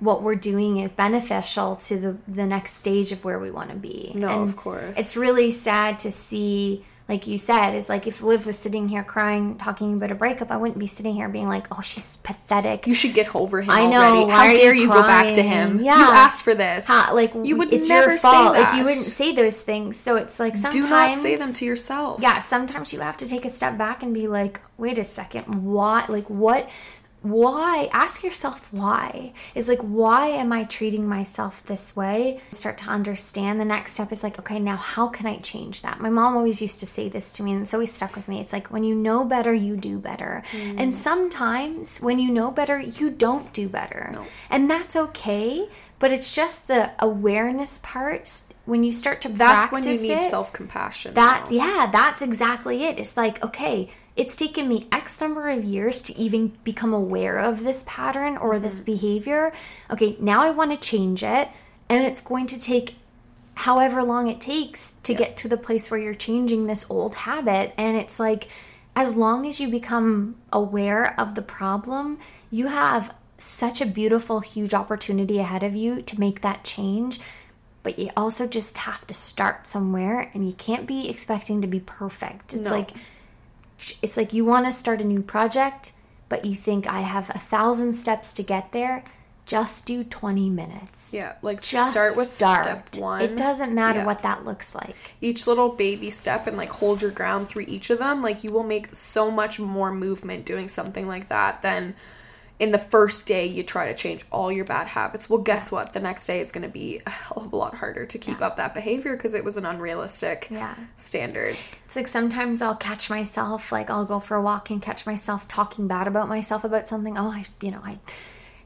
what we're doing is beneficial to the the next stage of where we want to be. No, and of course. It's really sad to see like you said, it's like if Liv was sitting here crying, talking about a breakup, I wouldn't be sitting here being like, "Oh, she's pathetic." You should get over him. I know. Already. How dare you, you go back to him? Yeah. You asked for this. like you would it's never your fault. Like you wouldn't say those things. So it's like sometimes do not say them to yourself. Yeah, sometimes you have to take a step back and be like, "Wait a second, what? Like what?" Why ask yourself why. Is like why am i treating myself this way? Start to understand the next step is like okay now how can i change that? My mom always used to say this to me and it's always stuck with me. It's like when you know better you do better. Mm. and sometimes when you know better you don't do better. No. and that's okay but it's just the awareness part. When you start to that's when you need self-compassion that's though. yeah that's exactly it. It's like okay it's taken me X number of years to even become aware of this pattern or mm-hmm. this behavior. Okay, now I want to change it, and it's going to take however long it takes to get to the place where you're changing this old habit. And it's like, as long as you become aware of the problem, you have such a beautiful, huge opportunity ahead of you to make that change. But you also just have to start somewhere, and you can't be expecting to be perfect. It's no. like, it's like you want to start a new project, but you think I have a thousand steps to get there. Just do 20 minutes. Yeah, like Just start with step one. It doesn't matter Yeah. what that looks like. each little baby step and like hold your ground through each of them, like you will make so much more movement doing something like that than in the first day you try to change all your bad habits. Well, guess what? The next day it's going to be a hell of a lot harder to keep up that behavior because it was an unrealistic Yeah. standard. It's like sometimes I'll catch myself, like I'll go for a walk and catch myself talking bad about myself about something. Oh, I, you know, I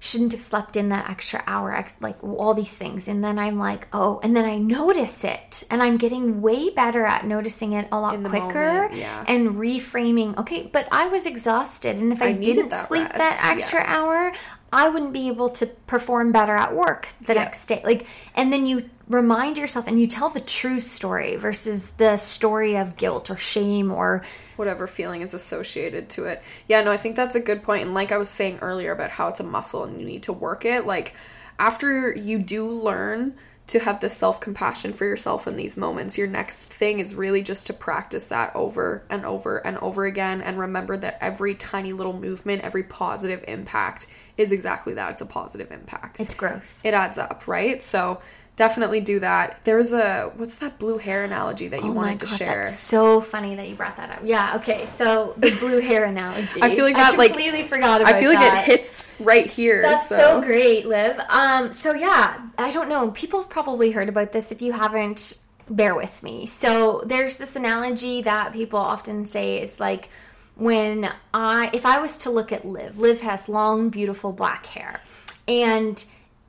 shouldn't have slept in that extra hour, ex- like all these things. And then I'm like, oh, and then I notice it. And I'm getting way better at noticing it a lot quicker moment, yeah. and reframing, okay, but I was exhausted. And if I, I didn't that sleep rest, that yeah. extra hour, I wouldn't be able to perform better at work the Yeah. next day. Like, and then you remind yourself and you tell the true story versus the story of guilt or shame or whatever feeling is associated to it. Yeah, no, I think that's a good point. And like I was saying earlier about how it's a muscle and you need to work it, like after you do learn to have this self compassion for yourself in these moments, your next thing is really just to practice that over and over and over again and remember that every tiny little movement, every positive impact is exactly that. It's a positive impact. it's growth. it adds up, right? So definitely do that. There's a what's that blue hair analogy that you Oh wanted to share? that's so funny that you brought that up. Yeah, okay. So the blue hair [laughs] analogy. I feel like that, like- completely forgot about I feel like that. it hits right here. That's so, so. great, Liv. Um, so yeah, I don't know. People have probably heard about this. If you haven't, bear with me. So there's this analogy that people often say is like when I, if I was to look at Liv, Liv has long, beautiful black hair, and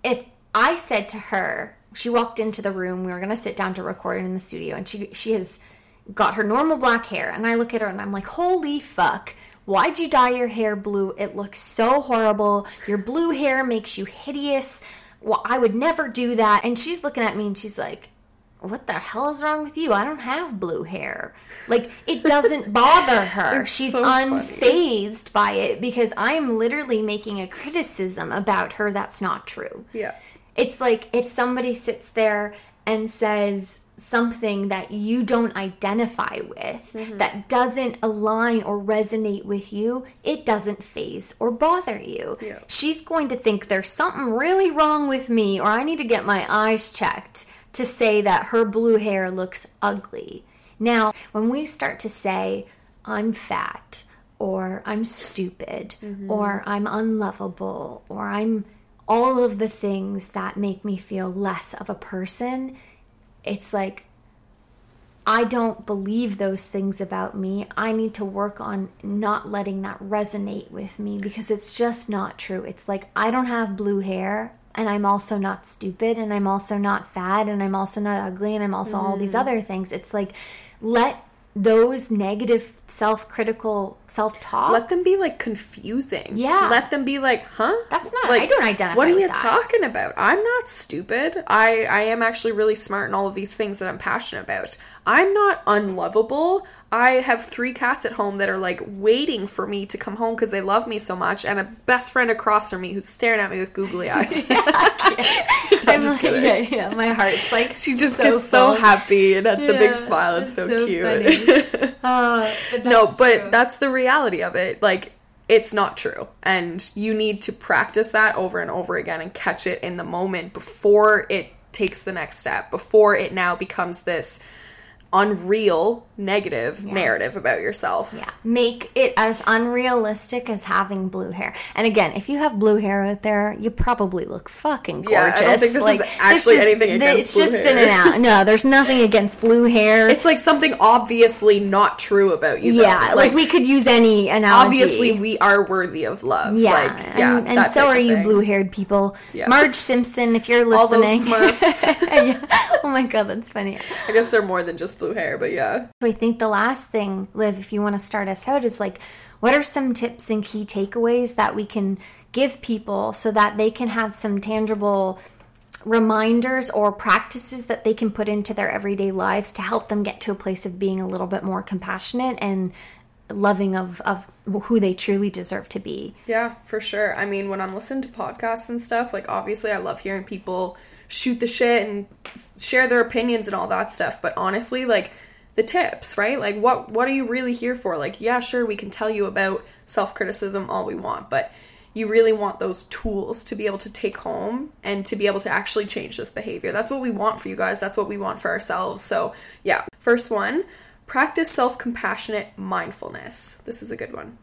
if I said to her, she walked into the room, we were gonna sit down to record in the studio, and she she has got her normal black hair, and I look at her and I'm like, holy fuck. Why'd you dye your hair blue? It looks so horrible. Your blue hair makes you hideous. Well, I would never do that. And she's looking at me and she's like, what the hell is wrong with you? I don't have blue hair. Like it doesn't [laughs] bother her. She's so unfazed by it because I'm literally making a criticism about her that's not true. Yeah. It's like if somebody sits there and says something that you don't identify with, Mm-hmm. that doesn't align or resonate with you, it doesn't faze or bother you. Yeah. She's going to think there's something really wrong with me or I need to get my eyes checked to say that her blue hair looks ugly. Now, when we start to say, I'm fat, or I'm stupid, mm-hmm. or I'm unlovable, or I'm all of the things that make me feel less of a person, it's like, I don't believe those things about me. I need to work on not letting that resonate with me because it's just not true. It's like I don't have blue hair and I'm also not stupid and I'm also not fat and I'm also not ugly and I'm also all these mm. other things. It's like let those negative self-critical self-talk Let them be like confusing. Yeah. Let them be like, huh? That's not- Like, I don't identify What are you that. talking about? I'm not stupid. I I am actually really smart in all of these things that I'm passionate about. I'm not unlovable. I have three cats at home that are like waiting for me to come home because they love me so much, and a best friend across from me who's staring at me with googly eyes. [laughs] [laughs] I'm just like, kidding. yeah, yeah, my heart's like she just so gets so happy and has the big smile. It's it's so, so cute. [laughs] Uh, but no, but true. that's the reality of it. Like, it's not true. And you need to practice that over and over again and catch it in the moment before it takes the next step, before it now becomes this unreal negative narrative about yourself. Yeah, make it as unrealistic as having blue hair. And again, if you have blue hair out there, you probably look fucking gorgeous. Yeah, I don't think this is actually anything against It's blue just hair. an anal- no. There's nothing against blue hair. It's like something obviously not true about you. though. yeah, like, we could use any analogy. obviously we are worthy of love. Yeah, like, yeah, and, and so are you, blue-haired people. Yeah. Marge Simpson, if you're All those listening. [laughs] Smurfs. Yeah. Oh my god, that's funny. I guess they're more than just blue hair, but yeah. I think the last thing, Liv, if you want to start us out, is like, what are some tips and key takeaways that we can give people so that they can have some tangible reminders or practices that they can put into their everyday lives to help them get to a place of being a little bit more compassionate and loving of, of who they truly deserve to be. Yeah, for sure. I mean, when I'm listening to podcasts and stuff, like obviously I love hearing people shoot the shit and share their opinions and all that stuff, but honestly, like the tips, right? Like what what are you really here for? Like, yeah, sure, we can tell you about self-criticism all we want, but you really want those tools to be able to take home and to be able to actually change this behavior. That's what we want for you guys. That's what we want for ourselves. So, yeah. First one, practice self-compassionate mindfulness. This is a good one.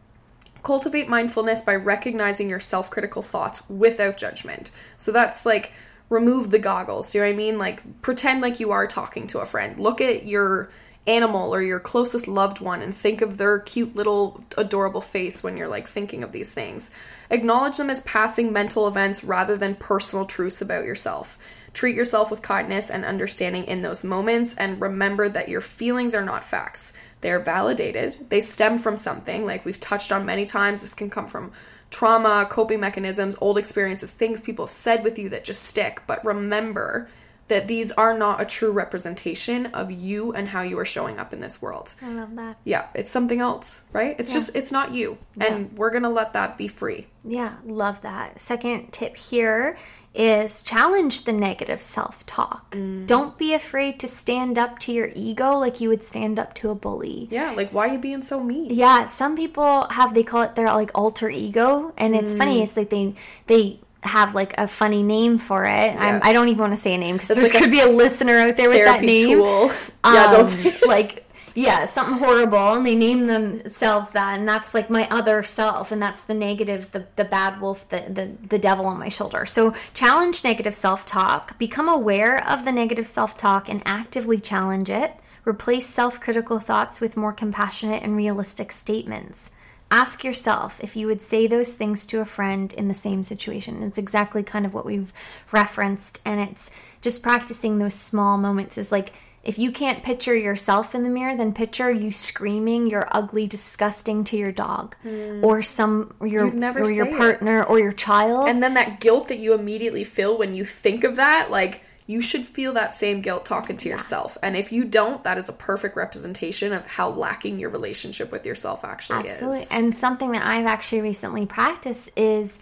Cultivate mindfulness by recognizing your self-critical thoughts without judgment. So that's like remove the goggles. Do you know what I mean? Like pretend like you are talking to a friend. Look at your animal or your closest loved one and think of their cute little adorable face when you're like thinking of these things. Acknowledge them as passing mental events rather than personal truths about yourself. Treat yourself with kindness and understanding in those moments and remember that your feelings are not facts. They're validated. They stem from something like we've touched on many times. This can come from trauma, coping mechanisms, old experiences, things people have said with you that just stick. But remember that these are not a true representation of you and how you are showing up in this world. I love that. Yeah, it's something else, right? It's Yeah. just it's not you. Yeah. And we're going to let that be free. Yeah, love that. Second tip here is challenge the negative self talk. Mm. Don't be afraid to stand up to your ego like you would stand up to a bully. Yeah, like why are you being so mean? Yeah, some people have they call it their like alter ego, and it's Mm. funny. It's like they they have like a funny name for it. I'm, I don't even want to say a name because there like could be a listener out there with that name. tool. [laughs] yeah, don't Um, say like yeah something horrible and they name themselves that and that's like my other self and that's the negative the, the bad wolf the, the the devil on my shoulder so challenge negative self-talk become aware of the negative self-talk and actively challenge it replace self-critical thoughts with more compassionate and realistic statements ask yourself if you would say those things to a friend in the same situation. It's exactly kind of what we've referenced, and it's just practicing those small moments. Is like if you can't picture yourself in the mirror, then picture you screaming you're ugly, disgusting to your dog, hmm. or some your or your say it. partner or your child. And then that guilt that you immediately feel when you think of that, like you should feel that same guilt talking to yourself. And if you don't, that is a perfect representation of how lacking your relationship with yourself actually is. Absolutely. is. And something that I've actually recently practiced is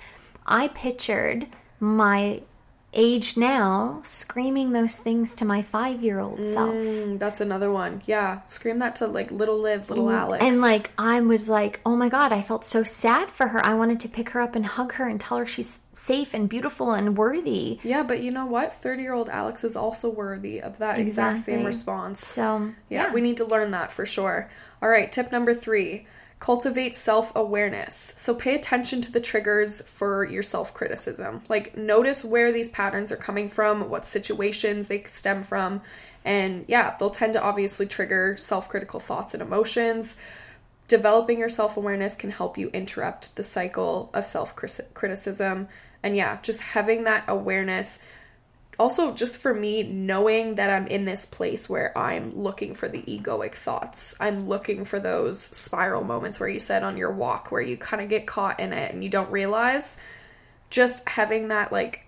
I pictured my age now screaming those things to my five year old self. Mm, that's another one. Yeah. Scream that to like little Liv, little Alex. And like I was like, oh my god, I felt so sad for her. I wanted to pick her up and hug her and tell her she's safe and beautiful and worthy. Yeah, but you know what? 30 year old Alex is also worthy of that exact same response. So Yeah, we need to learn that for sure. All right, tip number three cultivate self awareness. So pay attention to the triggers for your self criticism. Like, notice where these patterns are coming from, what situations they stem from. And yeah, they'll tend to obviously trigger self critical thoughts and emotions. Developing your self awareness can help you interrupt the cycle of self criticism. And yeah, just having that awareness also just for me knowing that I'm in this place where I'm looking for the egoic thoughts. I'm looking for those spiral moments where you said on your walk where you kind of get caught in it and you don't realize just having that like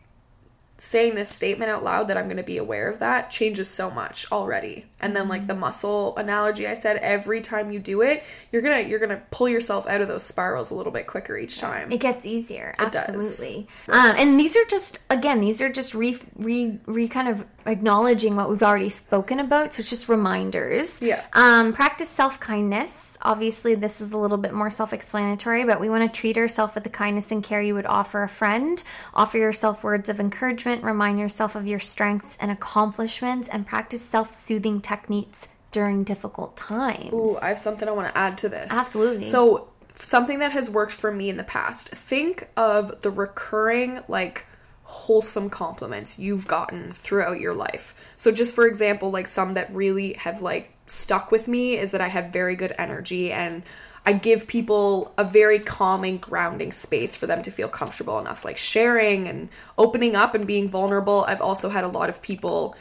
saying this statement out loud that I'm going to be aware of that changes so much already. And then like the muscle analogy I said every time you do it, you're going to you're going to pull yourself out of those spirals a little bit quicker each time. It gets easier, It does. absolutely. Um, and these are just again, these are just re, re re kind of acknowledging what we've already spoken about. So it's just reminders. Yeah. Um, practice self kindness. Obviously, this is a little bit more self explanatory, but we want to treat ourselves with the kindness and care you would offer a friend. Offer yourself words of encouragement. Remind yourself of your strengths and accomplishments, and practice self soothing techniques during difficult times. Ooh, I have something I want to add to this. Absolutely. So, something that has worked for me in the past. Think of the recurring like wholesome compliments you've gotten throughout your life. So just for example, like some that really have like stuck with me is that I have very good energy and I give people a very calming, grounding space for them to feel comfortable enough, like sharing and opening up and being vulnerable. I've also had a lot of people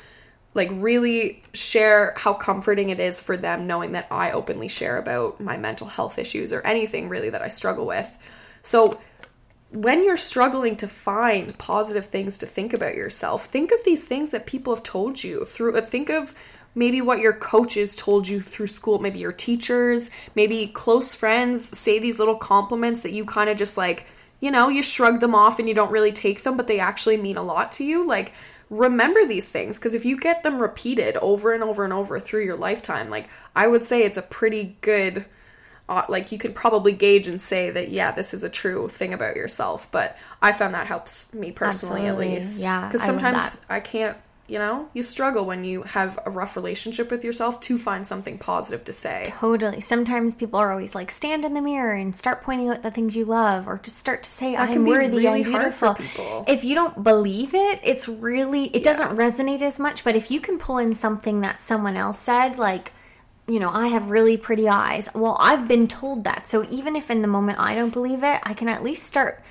like really share how comforting it is for them knowing that I openly share about my mental health issues or anything really that I struggle with. So when you're struggling to find positive things to think about yourself, think of these things that people have told you through uh, think of maybe what your coaches told you through school, maybe your teachers, maybe close friends say these little compliments that you kind of just like, you know, you shrug them off and you don't really take them, but they actually mean a lot to you. Like remember these things because if you get them repeated over and over and over through your lifetime, like I would say it's a pretty good uh, like you can probably gauge and say that yeah this is a true thing about yourself but i found that helps me personally Absolutely. at least Yeah, because sometimes that. I can't you know you struggle when you have a rough relationship with yourself to find something positive to say Totally. Sometimes people are always like, stand in the mirror and start pointing out the things you love, or just start to say, That I'm worthy, really I'm beautiful. If you don't believe it, it's really, it doesn't resonate as much. But if you can pull in something that someone else said, like, you know, I have really pretty eyes. Well, I've been told that. So even if in the moment I don't believe it, I can at least start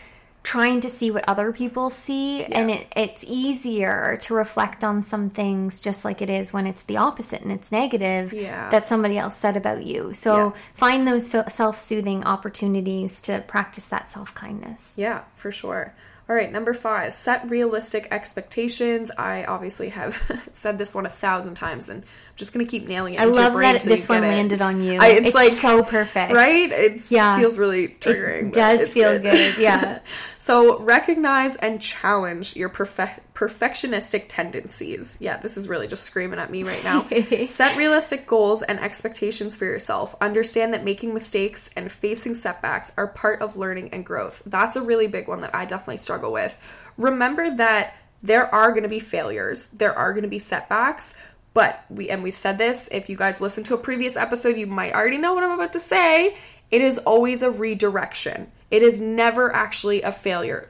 trying to see what other people see and it, it's easier to reflect on some things just like it is when it's the opposite and it's negative Yeah. that somebody else said about you so Yeah. find those so- self-soothing opportunities to practice that self-kindness Yeah, for sure. All right, number five, set realistic expectations. I obviously have [laughs] said this one a thousand times, and just gonna keep nailing it. i love that this one it. landed on you I, it's, it's like so perfect right. It Yeah. feels really triggering. it does feel good, [laughs] yeah So recognize and challenge your perfe- perfectionistic tendencies. Yeah, this is really just screaming at me right now. [laughs] Set realistic goals and expectations for yourself. Understand that making mistakes and facing setbacks are part of learning and growth. That's a really big one that I definitely struggle with. Remember that there are going to be failures. There are going to be setbacks. But we and we've said this, if you guys listen to a previous episode, you might already know what I'm about to say. It is always a redirection. It is never actually a failure.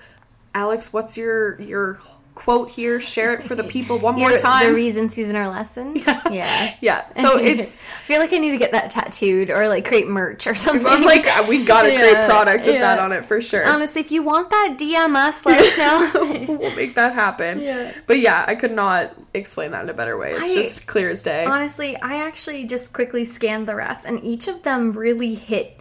Alex, what's your your quote here? Share it for the [laughs] people one more time. the reason season or lesson [laughs] yeah yeah. So [laughs] it's I feel like I need to get that tattooed or like create merch or something. I'm like uh, we gotta create Yeah, product with that on it for sure. Honestly, if you want that, DM us. Let us know. we'll make that happen. Yeah. But yeah, I could not explain that in a better way. It's I- just clear as day. Honestly, I actually just quickly scanned the rest, and each of them really hit.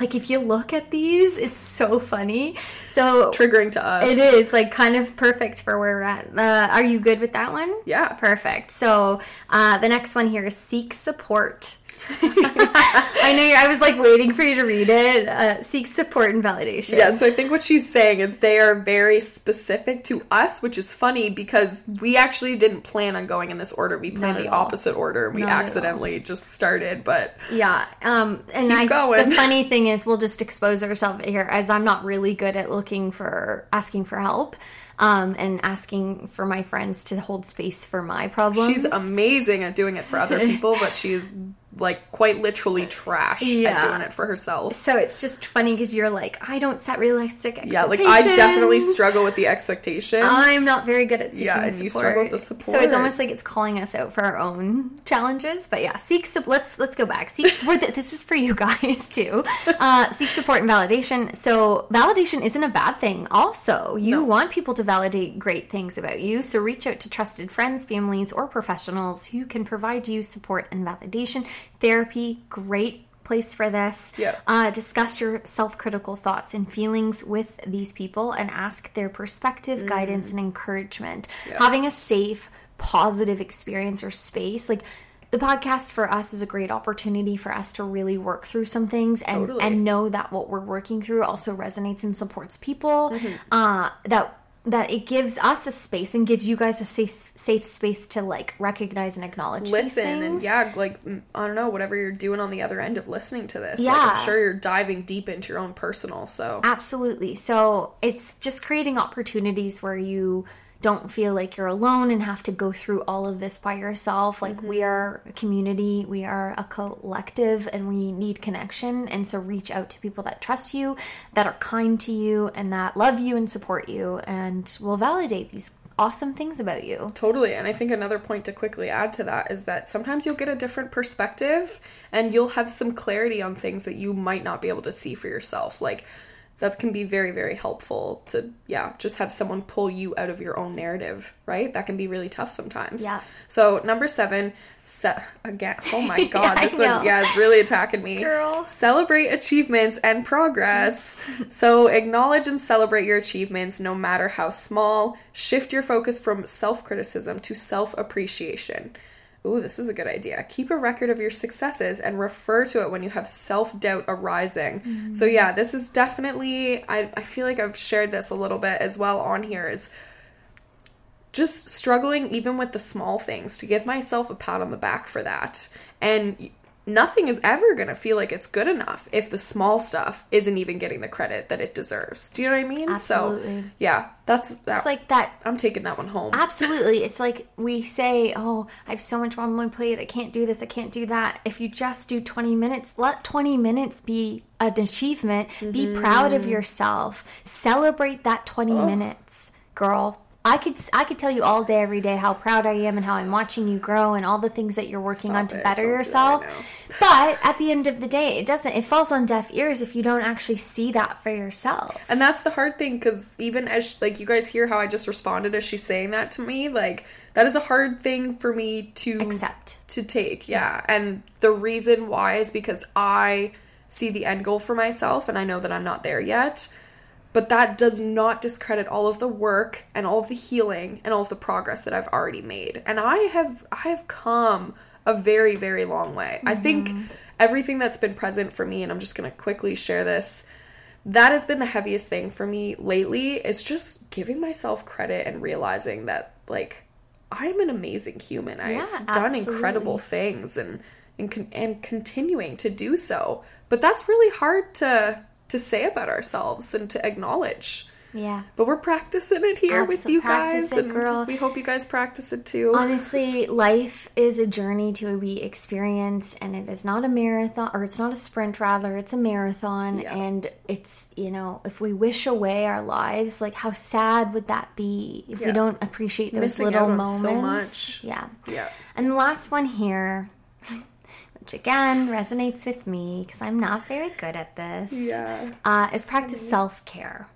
Like, if you look at these, it's so funny. So Triggering to us. it is like kind of perfect for where we're at. Uh, are you good with that one? Yeah. Perfect. So uh, the next one here is seek support. [laughs] I know I was like waiting for you to read it. Uh, seek support and validation. Yeah, so I think what she's saying is they are very specific to us, which is funny because we actually didn't plan on going in this order. We planned the all. opposite order we Not accidentally just started, but Yeah, um, and Keep I, going. the funny thing is, we'll just expose ourselves here, as I'm not really good at looking for asking for help, um, and asking for my friends to hold space for my problems. she's amazing at doing it for other people, but she's like quite literally trash at Yeah. doing it for herself. so it's just funny because you're like, I don't set realistic expectations. Yeah, like I definitely struggle with the expectations. I'm not very good at seeking Yeah, and support. you struggle with the support. So it's almost like it's calling us out for our own challenges. But yeah, seek sup- let's let's go back. Seek th- this is for you guys [laughs] too. Uh, seek support and validation. So validation isn't a bad thing. Also, you No. want people to validate great things about you. So reach out to trusted friends, families, or professionals who can provide you support and validation. Therapy, great place for this. Yeah. Uh, discuss your self critical thoughts and feelings with these people and ask their perspective, guidance, and encouragement. Having a safe, positive experience or space, like the podcast for us is a great opportunity for us to really work through some things and, Totally. and know that what we're working through also resonates and supports people. Mm-hmm. Uh, that that it gives us a space and gives you guys a safe safe space to like recognize and acknowledge listen and yeah like i don't know whatever you're doing on the other end of listening to this like, Yeah. i'm sure you're diving deep into your own personal so Absolutely. So it's just creating opportunities where you don't feel like you're alone and have to go through all of this by yourself. Like we mm-hmm. are a community, we are a collective, and we need connection. And so reach out to people that trust you, that are kind to you, and that love you and support you, and will validate these awesome things about you. Totally. And I think another point to quickly add to that is that sometimes you'll get a different perspective and you'll have some clarity on things that you might not be able to see for yourself. Like, that can be very, very helpful to, yeah, just have someone pull you out of your own narrative, right? That can be really tough sometimes. Yeah. So, number seven, se- again, oh my [laughs] God, I this one, yeah, it's really attacking me. Girl. Celebrate achievements and progress. [laughs] so, acknowledge and celebrate your achievements no matter how small. Shift your focus from self criticism to self appreciation. Ooh, this is a good idea. Keep a record of your successes and refer to it when you have self doubt arising. So, mm. yeah, this is definitely, I, I feel like I've shared this a little bit as well on here. Is just struggling even with the small things to give myself a pat on the back for that. And nothing is ever going to feel like it's good enough if the small stuff isn't even getting the credit that it deserves. Do you know what I mean? Absolutely. So, yeah, that's that. It's like that I'm taking that one home. Absolutely. It's like we say, oh, I have so much on my plate. I can't do this. I can't do that. If you just do 20 minutes, let 20 minutes be an achievement. Be proud Mm-hmm. of yourself. Celebrate that 20 minutes, girl. I could I could tell you all day every day how proud I am and how I'm watching you grow and all the things that you're working on to it. better Don't yourself. right [laughs] but at the end of the day, it doesn't it falls on deaf ears if you don't actually see that for yourself. And that's the hard thing because even as like you guys hear how I just responded as she's saying that to me, like that is a hard thing for me to Accept. to take. Yeah, and the reason why is because I see the end goal for myself, and I know that I'm not there yet. But that does not discredit all of the work and all of the healing and all of the progress that I've already made. And I have I have come a very very long way. I mm-hmm. think everything that's been present for me and I'm just going to quickly share this that has been the heaviest thing for me lately is just giving myself credit and realizing that like I'm an amazing human. I've done absolutely. incredible things and and and continuing to do so. But that's really hard to to say about ourselves and to acknowledge. Yeah. But we're practicing it here with you guys, it, and girl. we hope you guys practice it too. Honestly, life is a journey to be experienced, and it is not a marathon, or it's not a sprint, rather, it's a marathon. Yeah. And it's, you know, if we wish away our lives, like how sad would that be if we don't appreciate those Missing little moments? so much. Yeah. yeah, And the last one here, which again resonates with me because I'm not very good at this yeah, uh, is practice self care,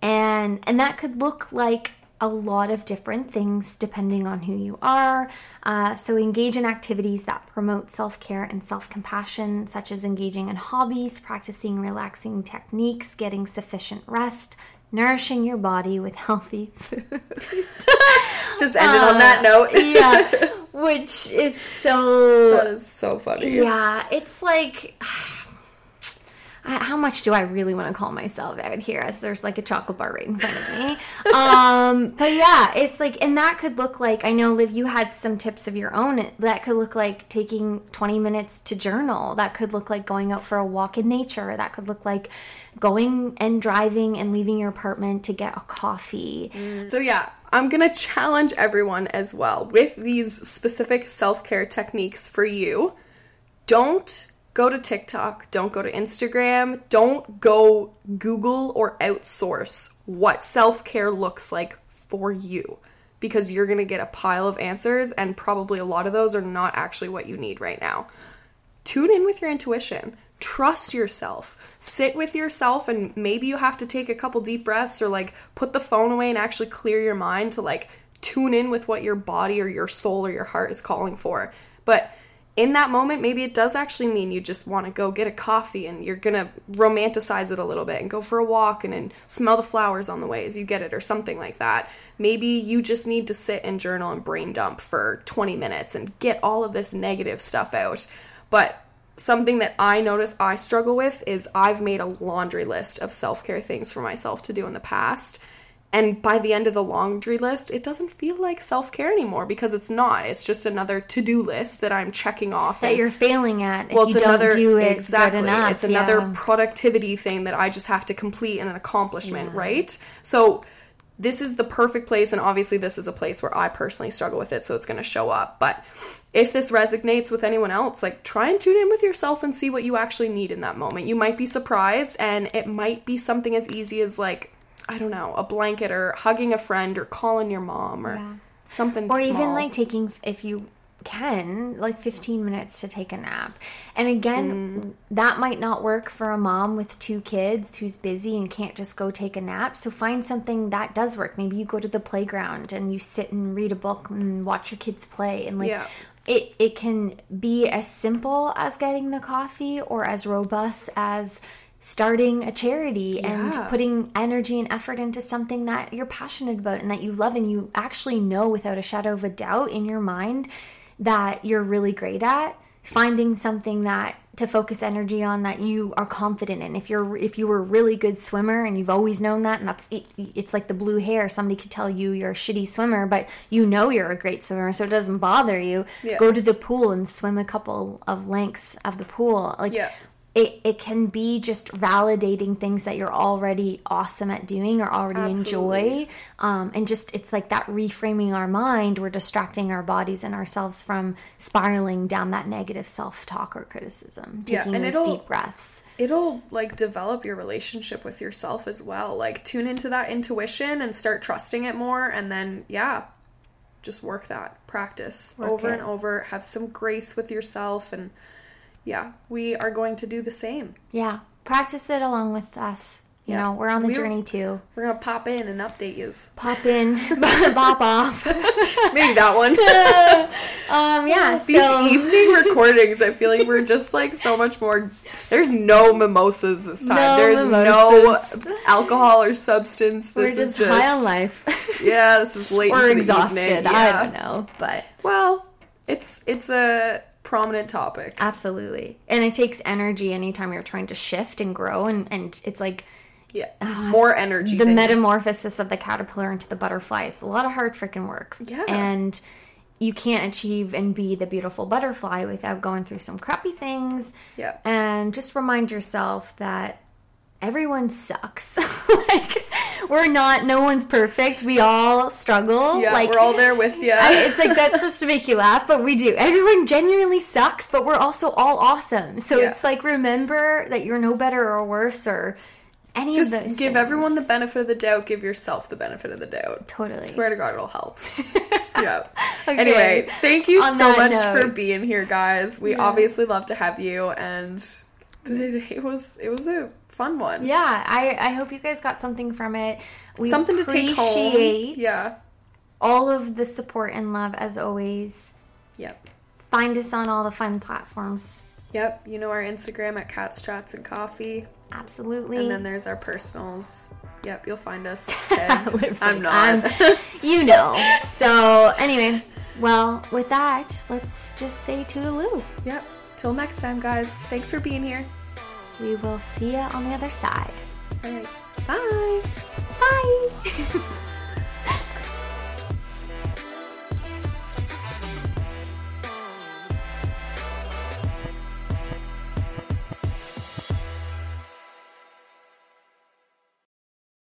and and that could look like a lot of different things depending on who you are. Uh, so engage in activities that promote self care and self compassion, such as engaging in hobbies, practicing relaxing techniques, getting sufficient rest. Nourishing your body with healthy [laughs] food. [laughs] just ended on that note. Uh, yeah, [laughs] which is so that is so funny. yeah, it's like How much do I really want to call myself out here as there's like a chocolate bar right in front of me. [laughs] um, but yeah, it's like, and that could look like, I know Liv, you had some tips of your own. That could look like taking 20 minutes to journal. That could look like going out for a walk in nature. That could look like going and driving and leaving your apartment to get a coffee. So yeah, I'm gonna challenge everyone as well with these specific self care techniques for you. Don't go to TikTok, don't go to Instagram, don't go Google or outsource what self care looks like for you because you're gonna get a pile of answers and probably a lot of those are not actually what you need right now. Tune in with your intuition. Trust yourself. Sit with yourself, and maybe you have to take a couple deep breaths or like put the phone away and actually clear your mind to like tune in with what your body or your soul or your heart is calling for. But in that moment, maybe it does actually mean you just want to go get a coffee and you're gonna romanticize it a little bit and go for a walk and then smell the flowers on the way as you get it or something like that. Maybe you just need to sit and journal and brain dump for 20 minutes and get all of this negative stuff out. But something that I notice I struggle with is I've made a laundry list of self care things for myself to do in the past. And by the end of the laundry list, it doesn't feel like self care anymore because it's not. It's just another to do list that I'm checking off. That and- you're failing at if well, you it's don't another do it exactly. good enough. It's another yeah. productivity thing that I just have to complete and an accomplishment, right? So this is the perfect place, and obviously this is a place where I personally struggle with it, so it's going to show up. But if this resonates with anyone else, like try and tune in with yourself and see what you actually need in that moment. You might be surprised, and it might be something as easy as like I don't know, a blanket or hugging a friend or calling your mom or Yeah. something or even like taking if you can like 15 minutes to take a nap and again Mm. that might not work for a mom with two kids who's busy and can't just go take a nap so find something that does work maybe you go to the playground and you sit and read a book and watch your kids play and like Yeah. it it can be as simple as getting the coffee or as robust as starting a charity and putting energy and effort into something that you're passionate about and that you love and you actually know without a shadow of a doubt in your mind that you're really great at finding something that to focus energy on that you are confident in. If you're if you were a really good swimmer and you've always known that, and that's it, it's like the blue hair. Somebody could tell you you're a shitty swimmer, but you know you're a great swimmer, so it doesn't bother you. Yeah. Go to the pool and swim a couple of lengths of the pool. Like Yeah. It, it can be just validating things that you're already awesome at doing or already enjoy um, and just it's like that reframing our mind we're distracting our bodies and ourselves from spiraling down that negative self-talk or criticism Yeah, taking and those it'll- deep breaths it'll like develop your relationship with yourself as well. Like tune into that intuition and start trusting it more and then yeah, just work that. Practice Work over it. and over. Have some grace with yourself and yeah, we are going to do the same. yeah practice it along with us you Yeah. know we're on the We're- journey too We're gonna pop in and update you. pop in [laughs] [laughs] bop off [laughs] Maybe that one. um yeah These so evening recordings, I feel like we're just like so much more. There's no mimosas this time. No There's mimosas. no alcohol or substance. we're This just, is just high on life Yeah, this is late. we're exhausted evening. i don't know but Well, it's it's a prominent topic. Absolutely. And it takes energy anytime you're trying to shift and grow and, and it's like Yeah, uh, more energy. the metamorphosis of the caterpillar into the butterfly is a lot of hard freaking work. Yeah. And you can't achieve and be the beautiful butterfly without going through some crappy things. Yeah. And just remind yourself that everyone sucks. [laughs] like we're not no one's perfect. We all struggle. Yeah, like we're all there with you. I- it's like that's [laughs] supposed to make you laugh, but we do. Everyone genuinely sucks, but we're also all awesome. So Yeah. it's like remember that you're no better or worse or any Just of those. give things. everyone the benefit of the doubt. Give yourself the benefit of the doubt. Totally. Swear to God, it'll help. [laughs] yeah. Okay. Anyway, thank you On so much note. for being here, guys. We obviously love to have you, and [laughs] it was it was a fun one. Yeah, I I hope you guys got something from it. We Something to take home. appreciate Yeah. all of the support and love as always. Yep. Find us on all the fun platforms. Yep. You know our Instagram at Cats Chats and Coffee, Absolutely. and then there's our personals. Yep, you'll find us. [laughs] I'm not. I'm- [laughs] you know. So anyway, well, with that, let's just say toodaloo. yep. Till next time, guys. Thanks for being here. We will see you on the other side. All right. Bye. Bye. [laughs] [laughs]